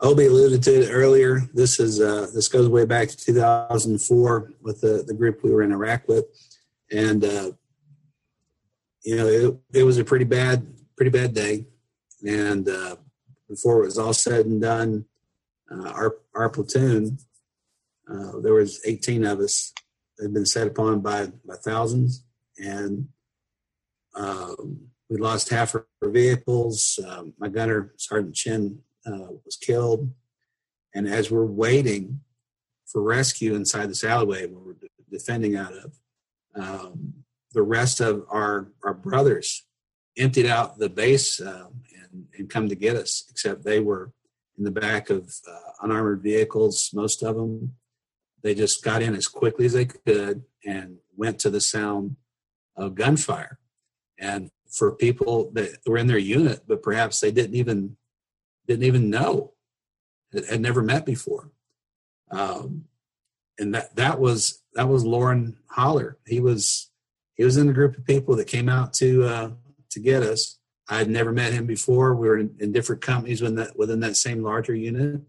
Obi alluded to it earlier. This is uh, this goes way back to 2004 with the the group we were in Iraq with, and uh, you know, it, it was a pretty bad, pretty bad day. And uh, before it was all said and done, uh, our our platoon, uh, there was 18 of us, had been set upon by by thousands, and um, we lost half our vehicles. Um, my gunner, Sergeant Chen, uh, was killed, and as we're waiting for rescue inside this alleyway we're defending out of, um, the rest of our our brothers emptied out the base um, and and come to get us. Except they were in the back of uh, unarmored vehicles, most of them. They just got in as quickly as they could and went to the sound of gunfire. And for people that were in their unit, but perhaps they didn't even didn't even know, had never met before. Um, and that that was that was Loren Haller. He was he was in the group of people that came out to uh, to get us. I had never met him before. We were in, in different companies within that within that same larger unit,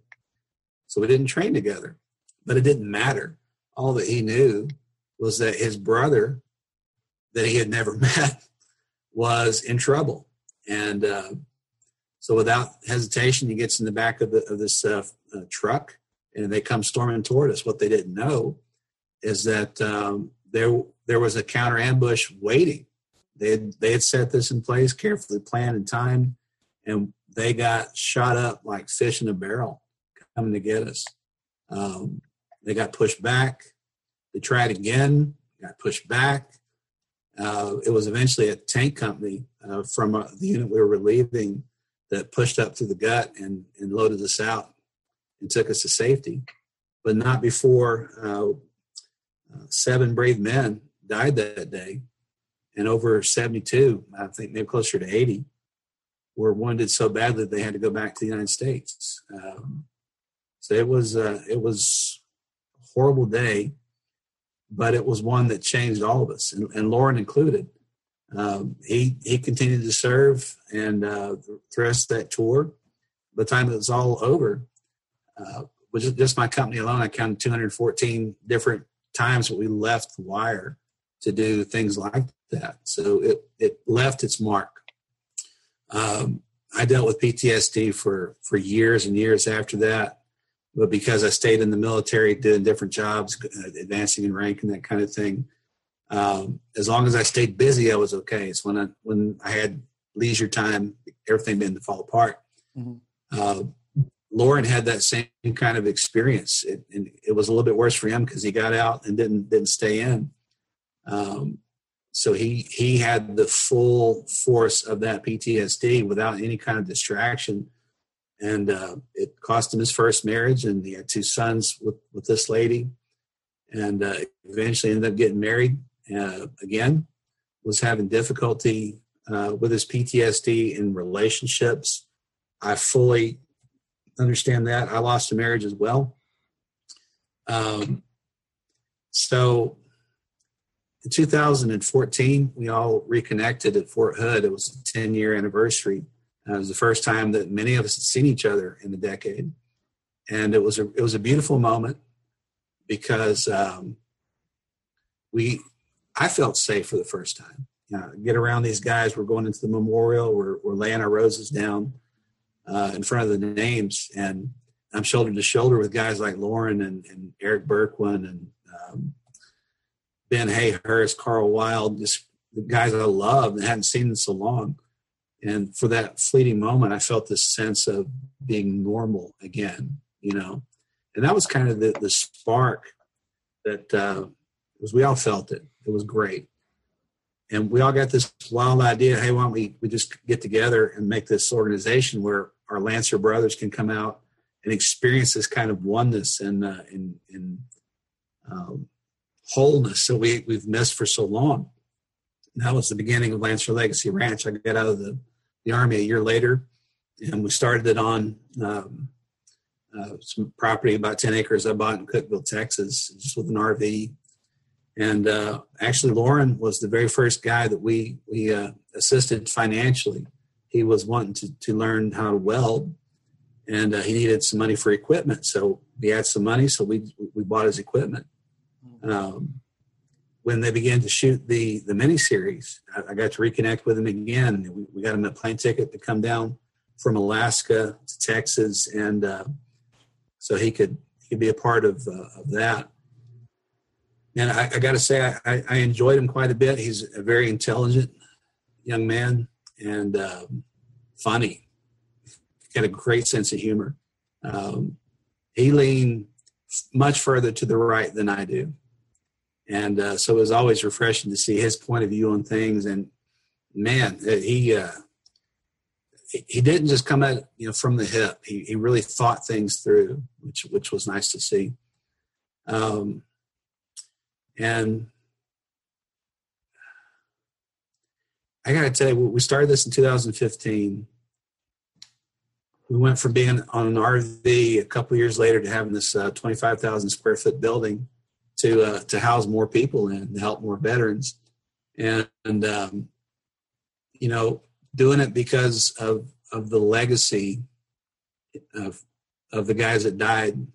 so we didn't train together. But it didn't matter. All that he knew was that his brother, that he had never met, was in trouble, and uh, so without hesitation, he gets in the back of the of this uh, uh, truck, and they come storming toward us. What they didn't know is that um, there there was a counter ambush waiting. They had they had set this in place, carefully planned and timed, and they got shot up like fish in a barrel, coming to get us. Um, they got pushed back. They tried again, got pushed back. Uh, it was eventually a tank company uh, from uh, the unit we were relieving that pushed up through the gut and, and loaded us out and took us to safety, but not before seven brave men died that day, and over 72, I think maybe closer to 80, were wounded so badly they had to go back to the United States. Um, so it was uh, it was a horrible day, but it was one that changed all of us, and, and Loren included. Um, he he continued to serve, and uh, the rest of that tour, by the time it was all over, uh, was just my company alone. I counted 214 different times that we left the wire to do things like that. So it it left its mark. Um, I dealt with PTSD for for years and years after that, but because I stayed in the military, doing different jobs, uh, advancing in rank and that kind of thing, um, as long as I stayed busy, I was okay. It's when I when I had leisure time, everything began to fall apart. Mm-hmm. Uh, Loren had that same kind of experience, it, and it was a little bit worse for him because he got out and didn't didn't stay in. Um, so he he had the full force of that PTSD without any kind of distraction, and uh, it cost him his first marriage, and he had two sons with with this lady, and uh, eventually ended up getting married uh, again, was having difficulty uh, with his PTSD in relationships. I fully understand that. I lost a marriage as well. Um, so in 2014, we all reconnected at Fort Hood. It was a 10 year anniversary. Uh, it was the first time that many of us had seen each other in a decade. And it was a, it was a beautiful moment because um, we I felt safe for the first time. Know, get around these guys. We're going into the memorial. We're, we're laying our roses down uh, in front of the names, and I'm shoulder to shoulder with guys like Loren and, and Eric Berkwin and um, Ben Hayhurst, Carl Wild, just the guys I love and hadn't seen in so long. And for that fleeting moment, I felt this sense of being normal again, you know. And that was kind of the, the spark that uh, was we all felt it. It was great. And we all got this wild idea hey, why don't we, we just get together and make this organization where our Lancer brothers can come out and experience this kind of oneness and, uh, um, wholeness that we, we've missed for so long. And that was the beginning of Lancer Legacy Ranch. I got out of the, the Army a year later, and we started it on um, uh, some property, about 10 acres I bought in Cookville, Texas, just with an RV. And uh, actually, Loren was the very first guy that we we uh, assisted financially. He was wanting to, to learn how to weld, and uh, he needed some money for equipment. So we had some money, so we we bought his equipment. Um, when they began to shoot the the miniseries, I, I got to reconnect with him again. We, we, got him a plane ticket to come down from Alaska to Texas, and uh, so he could he could be a part of uh, of that and I, I got to say, I, I, enjoyed him quite a bit. He's a very intelligent young man and um, funny. Got a great sense of humor. Um, he leaned much further to the right than I do, and uh, so it was always refreshing to see his point of view on things. And man, uh, he uh, he didn't just come at you know from the hip. He he really thought things through, which which was nice to see. Um, and I got to tell you, we started this in 2015. We went from being on an RV a couple years later to having this uh, 25,000 square foot building to uh, to house more people in, to help more veterans, and, and um, you know, doing it because of of the legacy of of the guys that died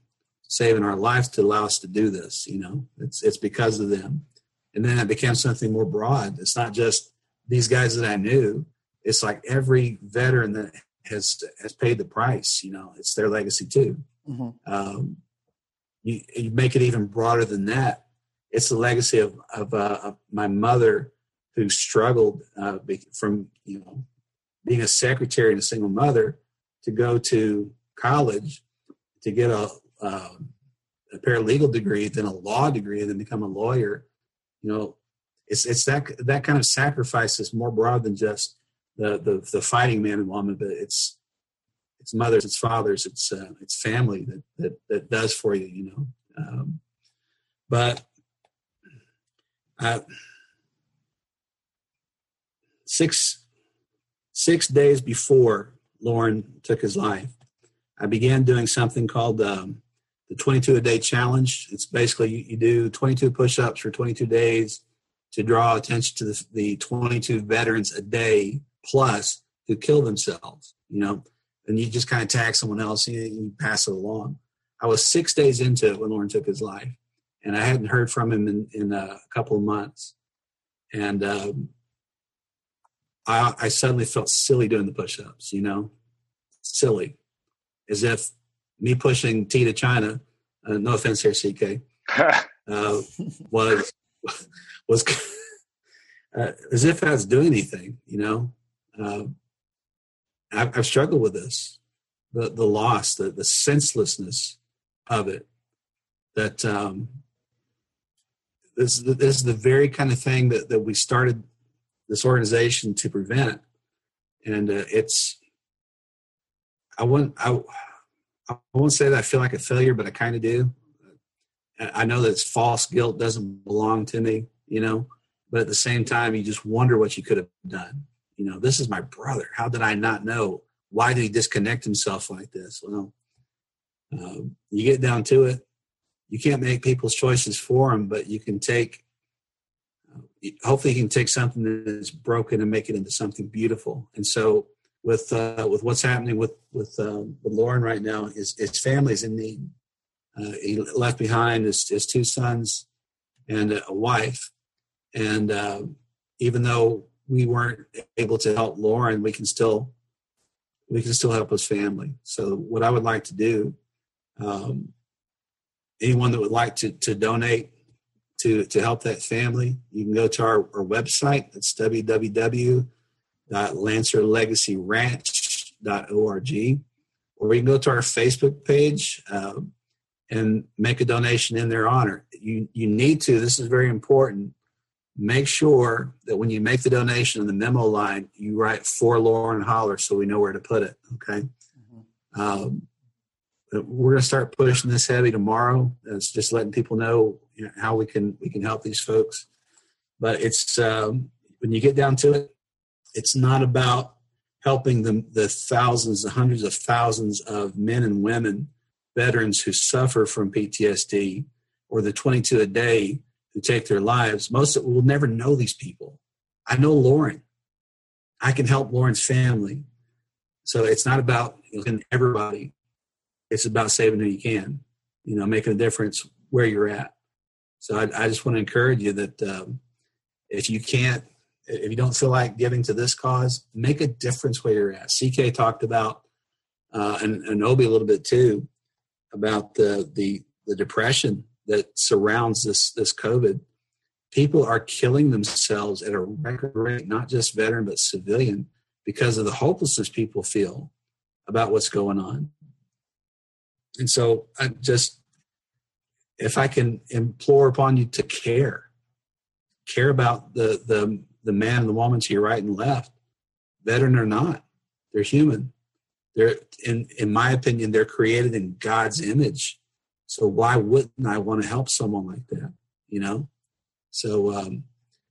saving our lives to allow us to do this. You know, it's it's because of them, and then it became something more broad. It's not just these guys that I knew. It's like every veteran that has has paid the price. You know, it's their legacy too. Mm-hmm. Um, you, you make it even broader than that. It's the legacy of of, uh, of my mother who struggled uh, from you know being a secretary and a single mother to go to college to get a, uh, a paralegal degree, then a law degree, and then become a lawyer. You know, it's it's that that kind of sacrifice is more broad than just the the, the fighting man and woman, but it's it's mothers, it's fathers, it's uh, it's family that that that does for you. You know, um, but six six days before Loren took his life, I began doing something called um, the 22 a day challenge. It's basically you, you do 22 push ups for 22 days to draw attention to the, the 22 veterans a day plus who kill themselves, you know, and you just kind of tag someone else and you, pass it along. I was six days into it when Loren took his life, and I hadn't heard from him in, in a couple of months. And um, I, I suddenly felt silly doing the push ups, you know, silly, as if me pushing T to China, uh, no offense here, CK, uh, was was uh, as if that's doing anything. You know, uh, I've, I've, struggled with this, the the loss, the the senselessness of it. That um, this this is the very kind of thing that that we started this organization to prevent, and uh, it's. I wouldn't. I, I won't say that I feel like a failure, but I kind of do. I know that false guilt doesn't belong to me, you know, but at the same time, you just wonder what you could have done. You know, this is my brother. How did I not know? Why did he disconnect himself like this? Well, um, you get down to it. You can't make people's choices for them, but you can take. Uh, hopefully, you can take something that is broken and make it into something beautiful. And so, with uh, with what's happening with with, um, with Loren right now, his his family's in need. Uh, he left behind his, his two sons and a wife, and uh, even though we weren't able to help Loren, we can still we can still help his family. So what I would like to do, um, anyone that would like to to donate to to help that family, you can go to our, our website. It's www www.lancerlegacyranch.org, or you can go to our Facebook page um, and make a donation in their honor. You you need to. This is very important. Make sure that when you make the donation in the memo line, you write for Loren Haller so we know where to put it. Okay. Mm-hmm. Um, we're going to start pushing this heavy tomorrow. It's just letting people know, you know, how we can we can help these folks. But it's um, when you get down to it, it's not about helping the, the thousands, the hundreds of thousands of men and women, veterans who suffer from PTSD, or the 22 a day who take their lives. Most of will never know these people. I know Loren. I can help Loren's family. So it's not about everybody. It's about saving who you can. You know, making a difference where you're at. So I, I just want to encourage you that um, if you can't if you don't feel like giving to this cause, make a difference where you're at. CK talked about, uh, and, and Obi a little bit too, about the, the, the depression that surrounds this, this COVID. People are killing themselves at a record rate, not just veteran, but civilian, because of the hopelessness people feel about what's going on. And so I just, if I can implore upon you to care, care about the the the man and the woman to your right and left, veteran or not. They're human. They're in in my opinion, they're created in God's image. So why wouldn't I want to help someone like that? You know? So um,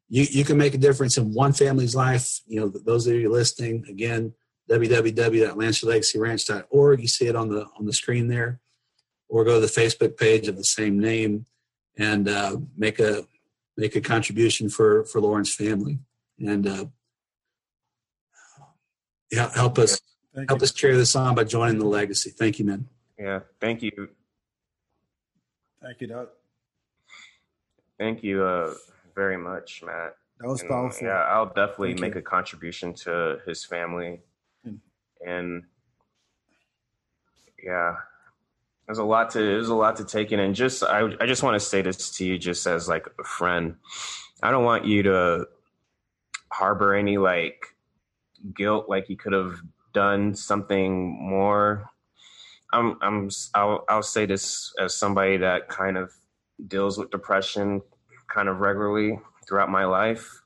you you can make a difference in one family's life. You know, those of you listening, again, www.lancerlegacyranch.org. You see it on the on the screen there, or go to the Facebook page of the same name and uh, make a make a contribution for for Loren's family and uh, help us thank help you. us carry this on by joining the legacy. Thank you, man. Yeah, thank you. Thank you, Doug. Thank you uh, very much, Matt. That was and, powerful. Yeah, I'll definitely thank make you. a contribution to his family, mm. and yeah, there's a lot to there's a lot to take in, and just I I just want to say this to you, just as like a friend. I don't want you to harbor any like guilt, like you could have done something more. I'm I'm I'll I'll say this as somebody that kind of deals with depression kind of regularly throughout my life.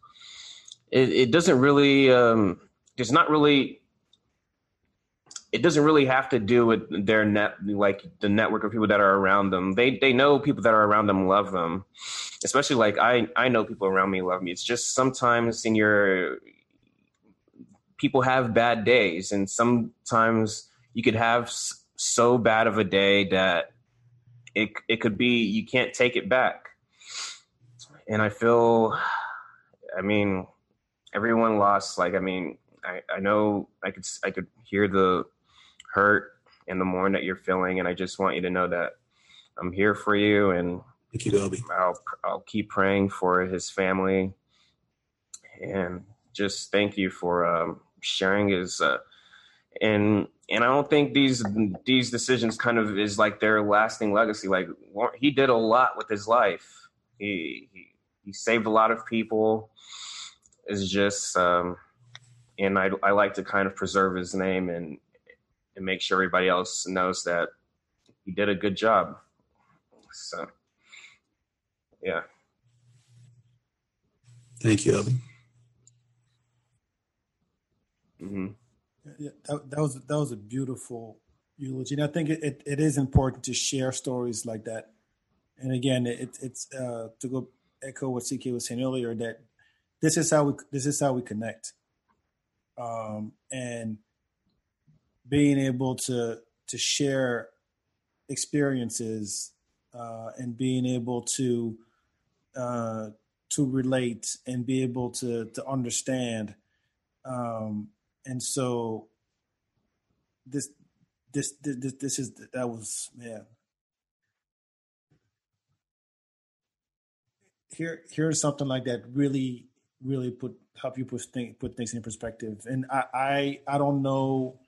It it doesn't really um it's not really it doesn't really have to do with their net like the network of people that are around them they they know people that are around them love them especially like i i know people around me love me it's just sometimes in your people have bad days and sometimes you could have so bad of a day that it it could be you can't take it back and i feel i mean everyone lost like i mean I, I know I could I could hear the hurt and the mourn that you're feeling. And I just want you to know that I'm here for you. And thank you, Dobie. I'll, I'll keep praying for his family. And just thank you for um, sharing is uh, and, and I don't think these, these decisions kind of is like their lasting legacy. Like he did a lot with his life. He, he, he saved a lot of people. Is just, um, and I, I like to kind of preserve his name and and make sure everybody else knows that he did a good job. So, yeah. Thank you, Evan. Mm-hmm. Yeah, that, that was that was a beautiful eulogy, and I think it, it, it is important to share stories like that. And again, it, it's uh, to go echo what CK was saying earlier that this is how we this is how we connect. Um, and being able to to share experiences uh, and being able to uh, to relate and be able to to understand um, and so this this this this is that was yeah. Here here's something like that really really put help you put things put things in perspective. And I I, I don't know.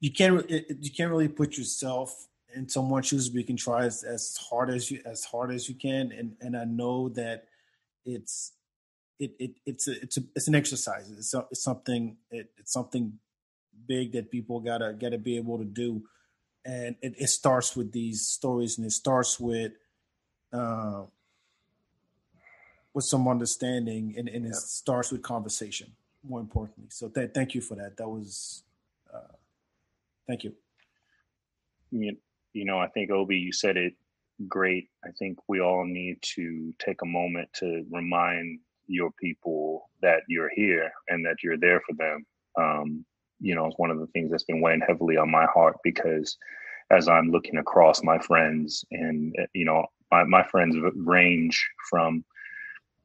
You can't you can't really put yourself in someone's shoes, but you can try as, as hard as you as hard as you can. And and I know that it's it, it it's a it's a it's an exercise. It's, a, it's something it, it's something big that people gotta gotta be able to do. And it, it starts with these stories, and it starts with uh, with some understanding, and, and it yeah. starts with conversation. More importantly, so th- thank you for that. That was uh, Thank you. You, you know, I think Obi, you said it great. I think we all need to take a moment to remind your people that you're here and that you're there for them. Um, you know, it's one of the things that's been weighing heavily on my heart because as I'm looking across my friends and, you know, my, my friends range from,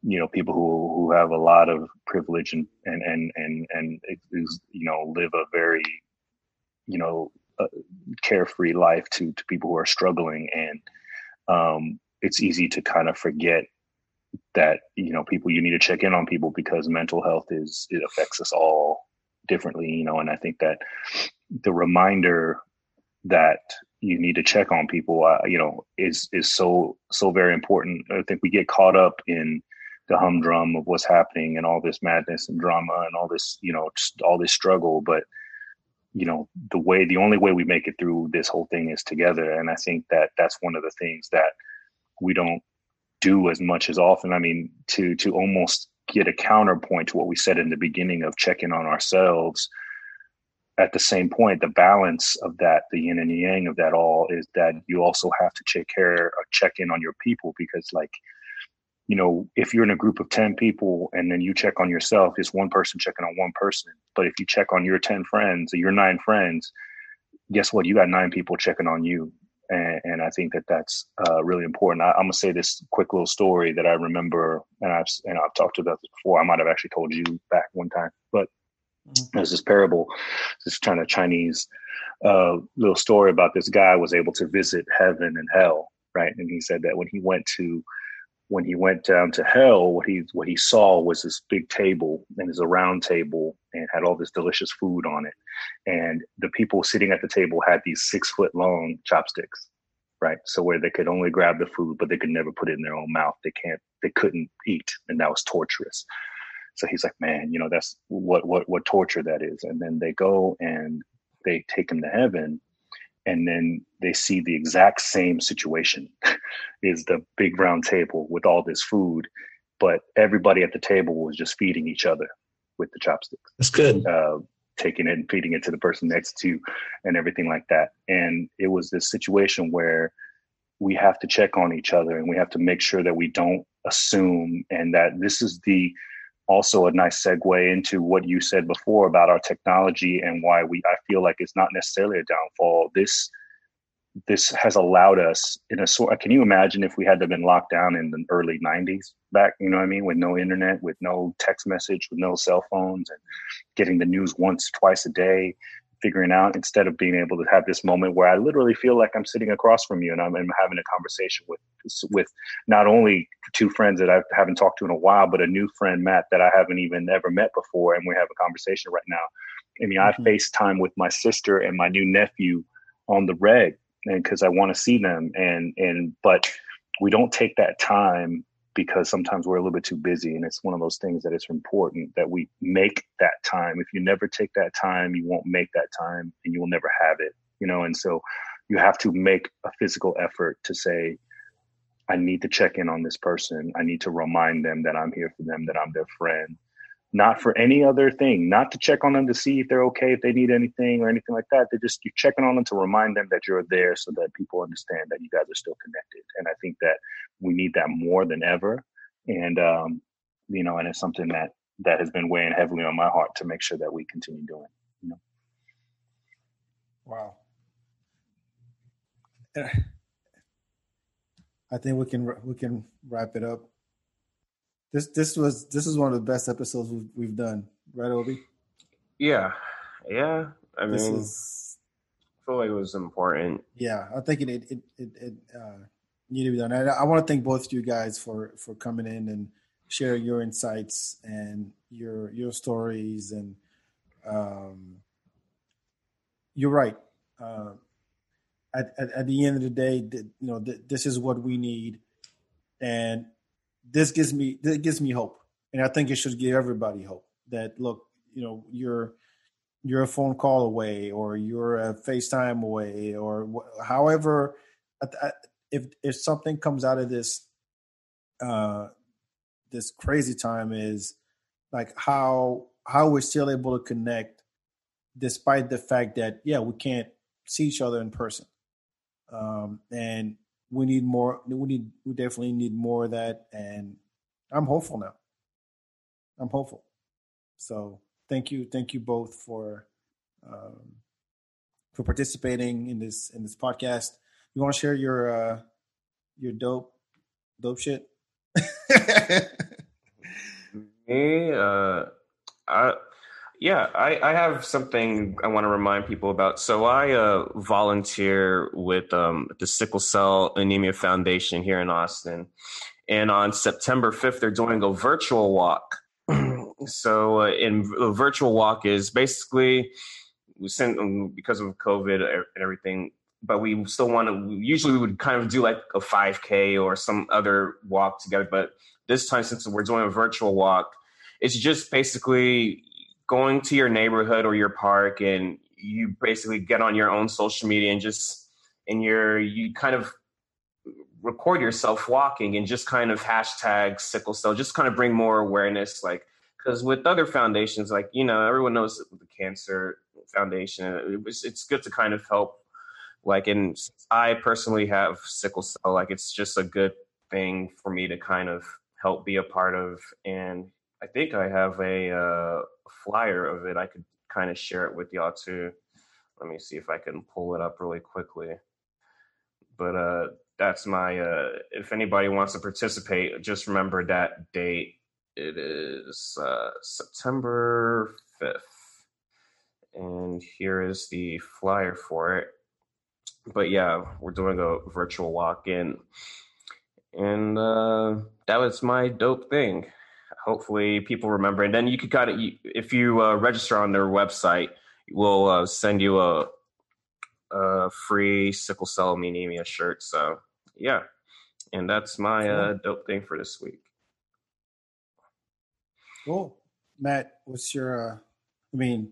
you know, people who, who have a lot of privilege and, and, and, and, and, you know, live a very you know a carefree life to to people who are struggling and um, it's easy to kind of forget that you know people you need to check in on people because mental health is it affects us all differently you know and i think that the reminder that you need to check on people uh, you know is is so so very important. I think we get caught up in the humdrum of what's happening and all this madness and drama and all this you know all this struggle. But you know the way the only way we make it through this whole thing is together. And i think that that's one of the things that we don't do as much as often. I mean, to to almost get a counterpoint to what we said in the beginning of checking on ourselves. At the same point, the balance of that, the yin and yang of that all, is that you also have to take care or check in on your people because, like, you know, if you're in a group of 10 people and then you check on yourself, it's one person checking on one person. But if you check on your 10 friends or your nine friends, guess what? You got nine people checking on you and, and I think that that's uh, really important. I, am gonna say this quick little story that I remember, and I've and I've talked about this before. I might have actually told you Bak one time, but mm-hmm. there's this parable, this kind of Chinese uh, little story about this guy was able to visit heaven and hell, right? And he said that when he went to when he went down to hell, what he what he saw was this big table and it's a round table and had all this delicious food on it. And the people sitting at the table had these six foot long chopsticks, right? So where they could only grab the food, but they could never put it in their own mouth. They can't, they couldn't eat, and that was torturous. So he's like, man, you know, that's what what what torture that is. And then they go and they take him to heaven, and then they see the exact same situation is the big round table with all this food but everybody at the table was just feeding each other with the chopsticks. That's good. Uh, taking it and feeding it to the person next to and everything like that. And it was this situation where we have to check on each other and we have to make sure that we don't assume and that this is the also a nice segue into what you said before about our technology and why we I feel like it's not necessarily a downfall. This this has allowed us in a sort can you imagine if we had to been locked down in the early 90s back you know what i mean with no internet with no text message with no cell phones and getting the news once twice a day figuring out instead of being able to have this moment where I literally feel like I'm sitting across from you and I'm, I'm, having a conversation with with not only two friends that I haven't talked to in a while, but a new friend Matt that I haven't even ever met before, and we have a conversation right now. I mean, mm-hmm. I FaceTime with my sister and my new nephew on the reg, and because I want to see them, and and but we don't take that time because sometimes we're a little bit too busy and it's one of those things that it's important that we make that time. If you never take that time you won't make that time and you will never have it you know? And so you have to make a physical effort to say i need to check in on this person. I need to remind them that i'm here for them that i'm their friend not for any other thing, not to check on them to see if they're okay, if they need anything or anything like that. They're just you're checking on them to remind them that you're there so that people understand that you guys are still connected. And I think that we need that more than ever. And um, you know, and it's something that that has been weighing heavily on my heart to make sure that we continue doing. You know. Wow. I think we can we can wrap it up. This this was this is one of the best episodes we've, we've done, right, Obi? Yeah, yeah. I this mean, is, I feel like it was important. Yeah, I think it it it, it, it uh, needed to be done. I, I want to thank both of you guys for for coming in and sharing your insights and your your stories and um, you're right. Uh, at, at, at the end of the day, you know, this is what we need, and this gives me this gives me hope, and I think it should give everybody hope that look, you know, you're you're a phone call away, or you're a FaceTime away, or wh- however, if if something comes out of this, uh, this crazy time is like how how we're still able to connect despite the fact that yeah we can't see each other in person. Um, and we need more. We need. We definitely need more of that, and I'm hopeful now. I'm hopeful. So thank you, thank you both for um, for participating in this in this podcast. You want to share your uh, your dope dope shit? Me, uh, I yeah, I, I have something I want to remind people about. So I uh, volunteer with um, the Sickle Cell Anemia Foundation here in Austin, and on September fifth they're doing a virtual walk. so, uh, in the virtual walk is basically we sent um, because of COVID and everything, but we still want to. Usually, we would kind of do like a 5K or some other walk together, but this time since we're doing a virtual walk, it's just basically going to your neighborhood or your park and you basically get on your own social media and just and you're you kind of record yourself walking and just kind of hashtag sickle cell, just kind of bring more awareness. Like, because with other foundations, like you know, everyone knows the cancer foundation. It was, it's good to kind of help. Like, and I personally have sickle cell. Like, it's just a good thing for me to kind of help be a part of. And I think I have a uh, flyer of it. I could kind of share it with y'all too. Let me see if I can pull it up really quickly. But uh, that's my. Uh, if anybody wants to participate, just remember that date. It is uh, September fifth, and here is the flyer for it. But yeah, we're doing a virtual walk-in, and uh, that was my dope thing. Hopefully, people remember. And then you could kind of, if you uh, register on their website, we'll uh, send you a, a free sickle cell anemia shirt. So yeah, and that's my uh, dope thing for this week. Cool, Matt. What's your? Uh, I mean,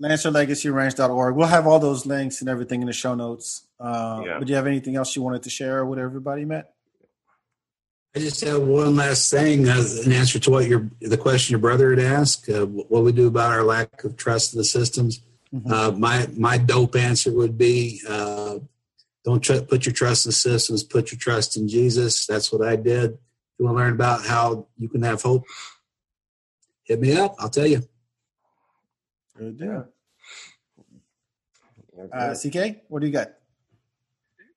LancerLegacyRanch.org. We'll have all those links and everything in the show notes. Uh, yeah. But do you have anything else you wanted to share with everybody, Matt? I just have one last thing, uh, an answer to what your the question your brother had asked. Uh, what we do about our lack of trust in the systems. Mm-hmm. Uh, my my dope answer would be uh, don't tr- put your trust in systems. Put your trust in Jesus. That's what I did. If you want to learn about how you can have hope, hit me up. I'll tell you. Good deal. Uh, CK, what do you got?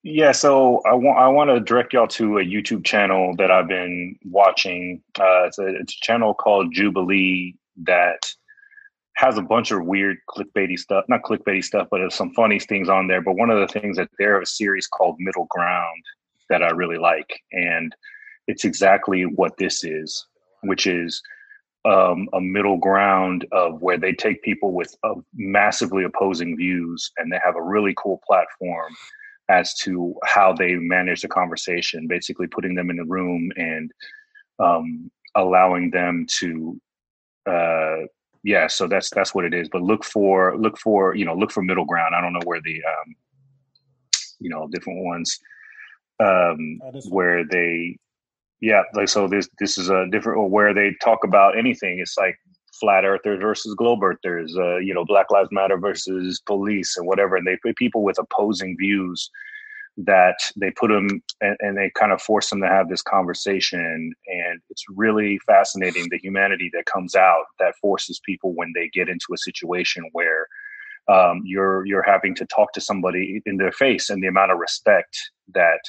Yeah, so I want I want to direct y'all to a YouTube channel that I've been watching. Uh, it's a it's a channel called Jubilee that has a bunch of weird clickbaity stuff, not clickbaity stuff, but some funny things on there. But one of the things that they have a series called Middle Ground that I really like, and it's exactly what this is, which is um, a middle ground of where they take people with uh, massively opposing views and they have a really cool platform as to how they manage the conversation, basically putting them in the room and um, allowing them to uh, yeah so that's that's what it is. But look for look for you know look for middle ground. I don't know where the um you know different ones um where they yeah like so this this is a different where they talk about anything. It's like flat earthers versus globe earthers, uh, you know, Black Lives Matter versus police and whatever. And they put people with opposing views that they put them and, and, they kind of force them to have this conversation. And it's really fascinating the humanity that comes out that forces people when they get into a situation where um, you're you're having to talk to somebody in their face and the amount of respect that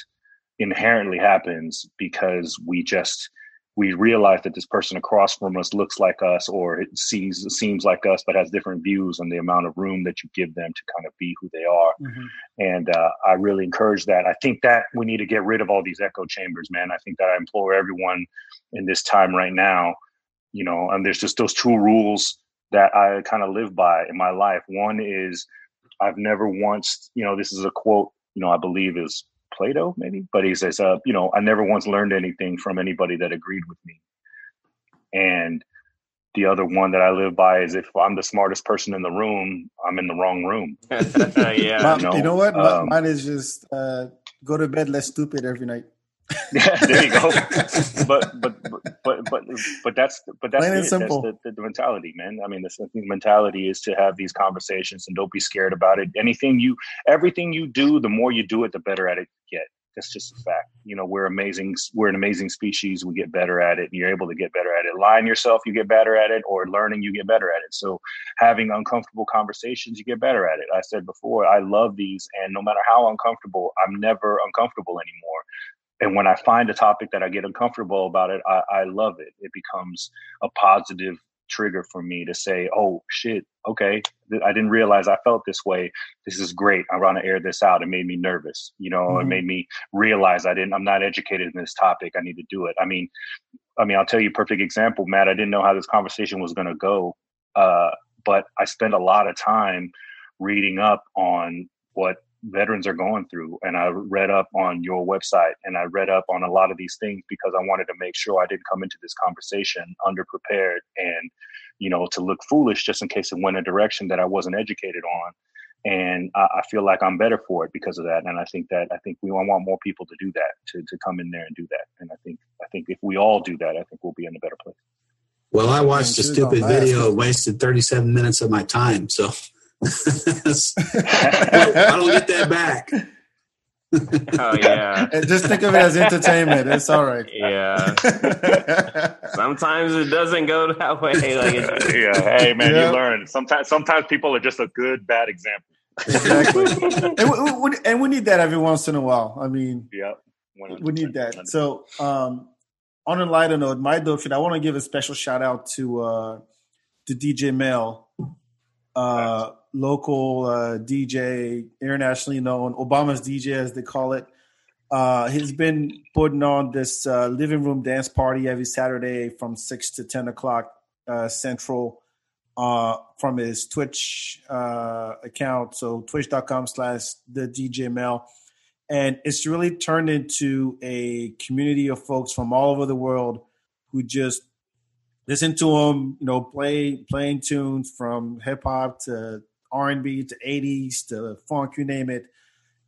inherently happens because we just we realize that this person across from us looks like us or it sees seems like us but has different views on the amount of room that you give them to kind of be who they are. Mm-hmm. and uh, i really encourage that. I think that we need to get rid of all these echo chambers man. I think that i implore everyone in this time right now you know and there's just those two rules that i kind of live by in my life. One is i've never once you know this is a quote you know i believe is Plato, maybe. But he says, uh, you know, I never once learned anything from anybody that agreed with me. And the other one that I live by is if I'm the smartest person in the room, I'm in the wrong room. yeah, you know, you know what? Um, Mine is just uh, go to bed less stupid every night. yeah, there you go. but but but but but that's but that's, it. that's the, the, mentality, man. I mean, the, the mentality is to have these conversations and don't be scared about it. Anything you, everything you do, the more you do it, the better at it you get. That's just a fact. You know, we're amazing. We're an amazing species. We get better at it, and you're able to get better at it. Lying yourself, you get better at it, or learning, you get better at it. So, having uncomfortable conversations, you get better at it. I said before, I love these, and no matter how uncomfortable, I'm never uncomfortable anymore and when I find a topic that I get uncomfortable about it, I, I love it. It becomes a positive trigger for me to say, "Oh shit, okay, I didn't realize I felt this way. This is great. I want to air this out." It made me nervous. You know, mm-hmm. it made me realize I didn't. I'm not educated in this topic. I need to do it. I mean, I mean, I'll tell you a perfect example, Matt. I didn't know how this conversation was going to go, uh, but I spent a lot of time reading up on what veterans are going through. And I read up on your website and I read up on a lot of these things because I wanted to make sure I didn't come into this conversation underprepared and, you know, to look foolish just in case it went a direction that I wasn't educated on. and I, I, feel like I'm better for it because of that. And I think that I think we want more people to do that, to to come in there and do that. And I think I think if we all do that, I think we'll be in a better place. Well, I watched a stupid video, wasted 37 minutes of my time, so I don't get that back. oh yeah. Just think of it as entertainment. It's all right. Yeah. sometimes it doesn't go that way. Like yeah. Hey man, you learn. Sometimes sometimes people are just a good bad example. Exactly. and, we, we, and, we, need that every once in a while. I mean, yeah, we need that. So, um, on a lighter note, my dope shit. I want to give a special shout out to uh, to DJ Mel. Uh, local uh, DJ, internationally known, Obama's DJ as they call it. Uh, he's been putting on this uh, living room dance party every Saturday from six to ten o'clock uh, central uh, from his Twitch uh, account. So twitch.com slash the DJ Mel. And it's really turned into a community of folks from all over the world who just listen to him, you know, play playing tunes from hip hop to R&B to 80s to funk, you name it.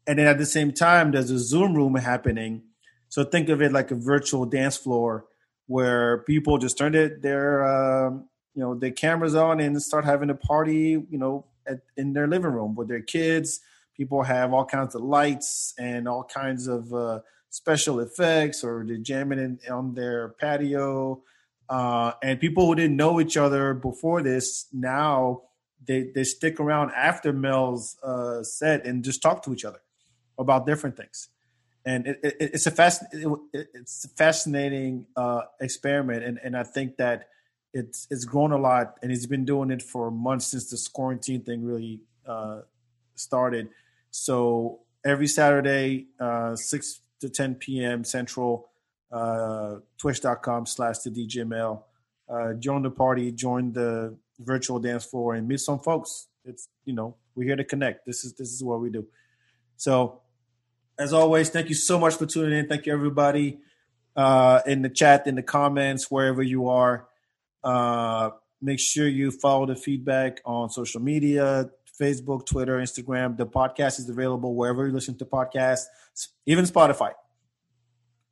And then at the same time, there's a Zoom room happening. So think of it like a virtual dance floor where people just turn it, their um, you know their cameras on and start having a party, you know, at, in their living room with their kids. People have all kinds of lights and all kinds of uh, special effects, or they're jamming in, on their patio. Uh, and people who didn't know each other before this now they they stick around after Mel's uh, set and just talk to each other about different things. And it, it, it's a fast it, it's a fascinating uh, experiment, and, and I think that it's it's grown a lot, and he's been doing it for months since this quarantine thing really uh, started. So every Saturday, uh, six to ten p.m. Central, uh, Twitch.com slash the DJ Mel. Uh, join the party, join the virtual dance floor and meet some folks. It's you know we're here to connect. This is this is what we do. So as always, thank you so much for tuning in. Thank you everybody uh, in the chat, in the comments, wherever you are. Uh, make sure you follow the FeedBak on social media, Facebook, Twitter, Instagram. The podcast is available wherever you listen to podcasts, even Spotify.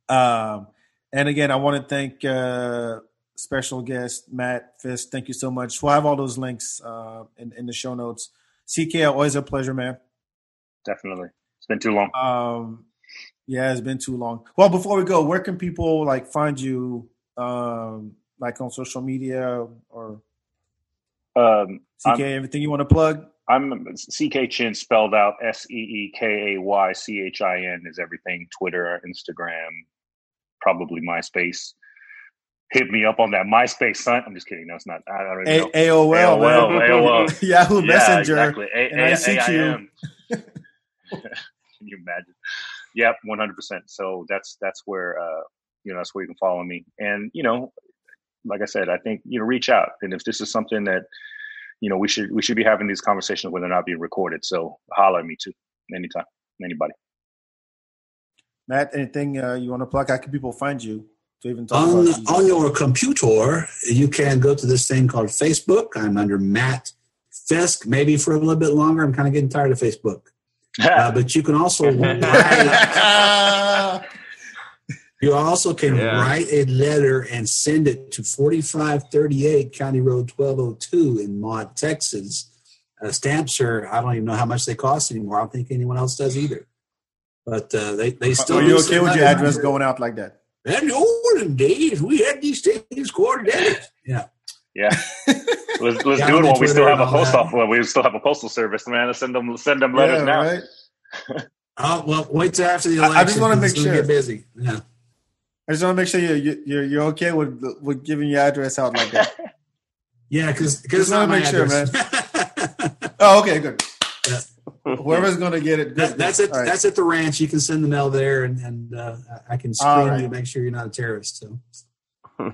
Um, and again, I want to thank uh, special guest Matt Fisk. Thank you so much. We'll have all those links uh, in, in the show notes. CK, always a pleasure, man. Definitely. It's been too long. Um, yeah, it's been too long. Well, before we go, where can people like find you, um, like on social media or um, CK? I'm, everything you want to plug? I'm CK Chin spelled out S E E K A Y C H I N is everything. Twitter, Instagram, probably MySpace hit me up on that MySpace, son. I'm just kidding. No, it's not. I don't even know. AOL, AOL, AOL, Yahoo yeah, Messenger, exactly. A- and A- can you imagine? Yep, 100. percent So that's that's where uh, you know that's where you can follow me. And you know, like I said, I think you know reach out. And if this is something that you know we should we should be having these conversations when they're not being recorded. So holler at me too, anytime, anybody. Matt, anything uh, you want to plug? How can people find you? To even talk on, on your computer, you can go to this thing called Facebook. I'm under Matt Fisk, maybe for a little bit longer. I'm kind of getting tired of Facebook. Uh, but you can also write. you also can yeah. write a letter and send it to 4538 County Road 1202 in Maud, Texas. Uh, stamps are, I don't even know how much they cost anymore. I don't think anyone else does either. But uh, they, they still. Are you okay with your address going out like that? And the olden days, we had these things called coordinated. Yeah. Yeah. let's let's do it while we still have a post office. Well, we still have a postal service, man. Let's send them send them letters yeah, now. Right? oh well, wait till after the election. I just want to make sure get busy. Yeah. I just want to make sure you you're you're okay with with giving your address out like that. yeah, because because I want to make sure, man. oh, okay, good. Yeah. Whoever's going to get it, that, that's it. Right. That's at the ranch. You can send the mail there, and, and uh, I can screen right. you to make sure you're not a terrorist. So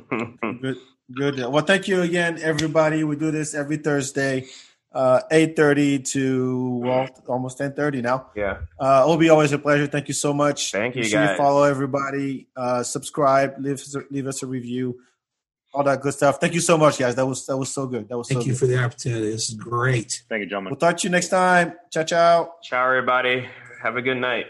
good, good. Well, thank you again, everybody. We do this every Thursday, uh, eight thirty to well, almost ten thirty now. Yeah. Uh, it'll be always a pleasure. Thank you so much. Thank you, Make guys. You follow everybody. Uh, subscribe. Leave leave us a review all that good stuff. Thank you so much, guys. That was that was so good. That was Thank so you good. for the opportunity. This is great. Thank you, gentlemen. We'll talk to you next time. Ciao, ciao. Ciao, everybody. Have a good night.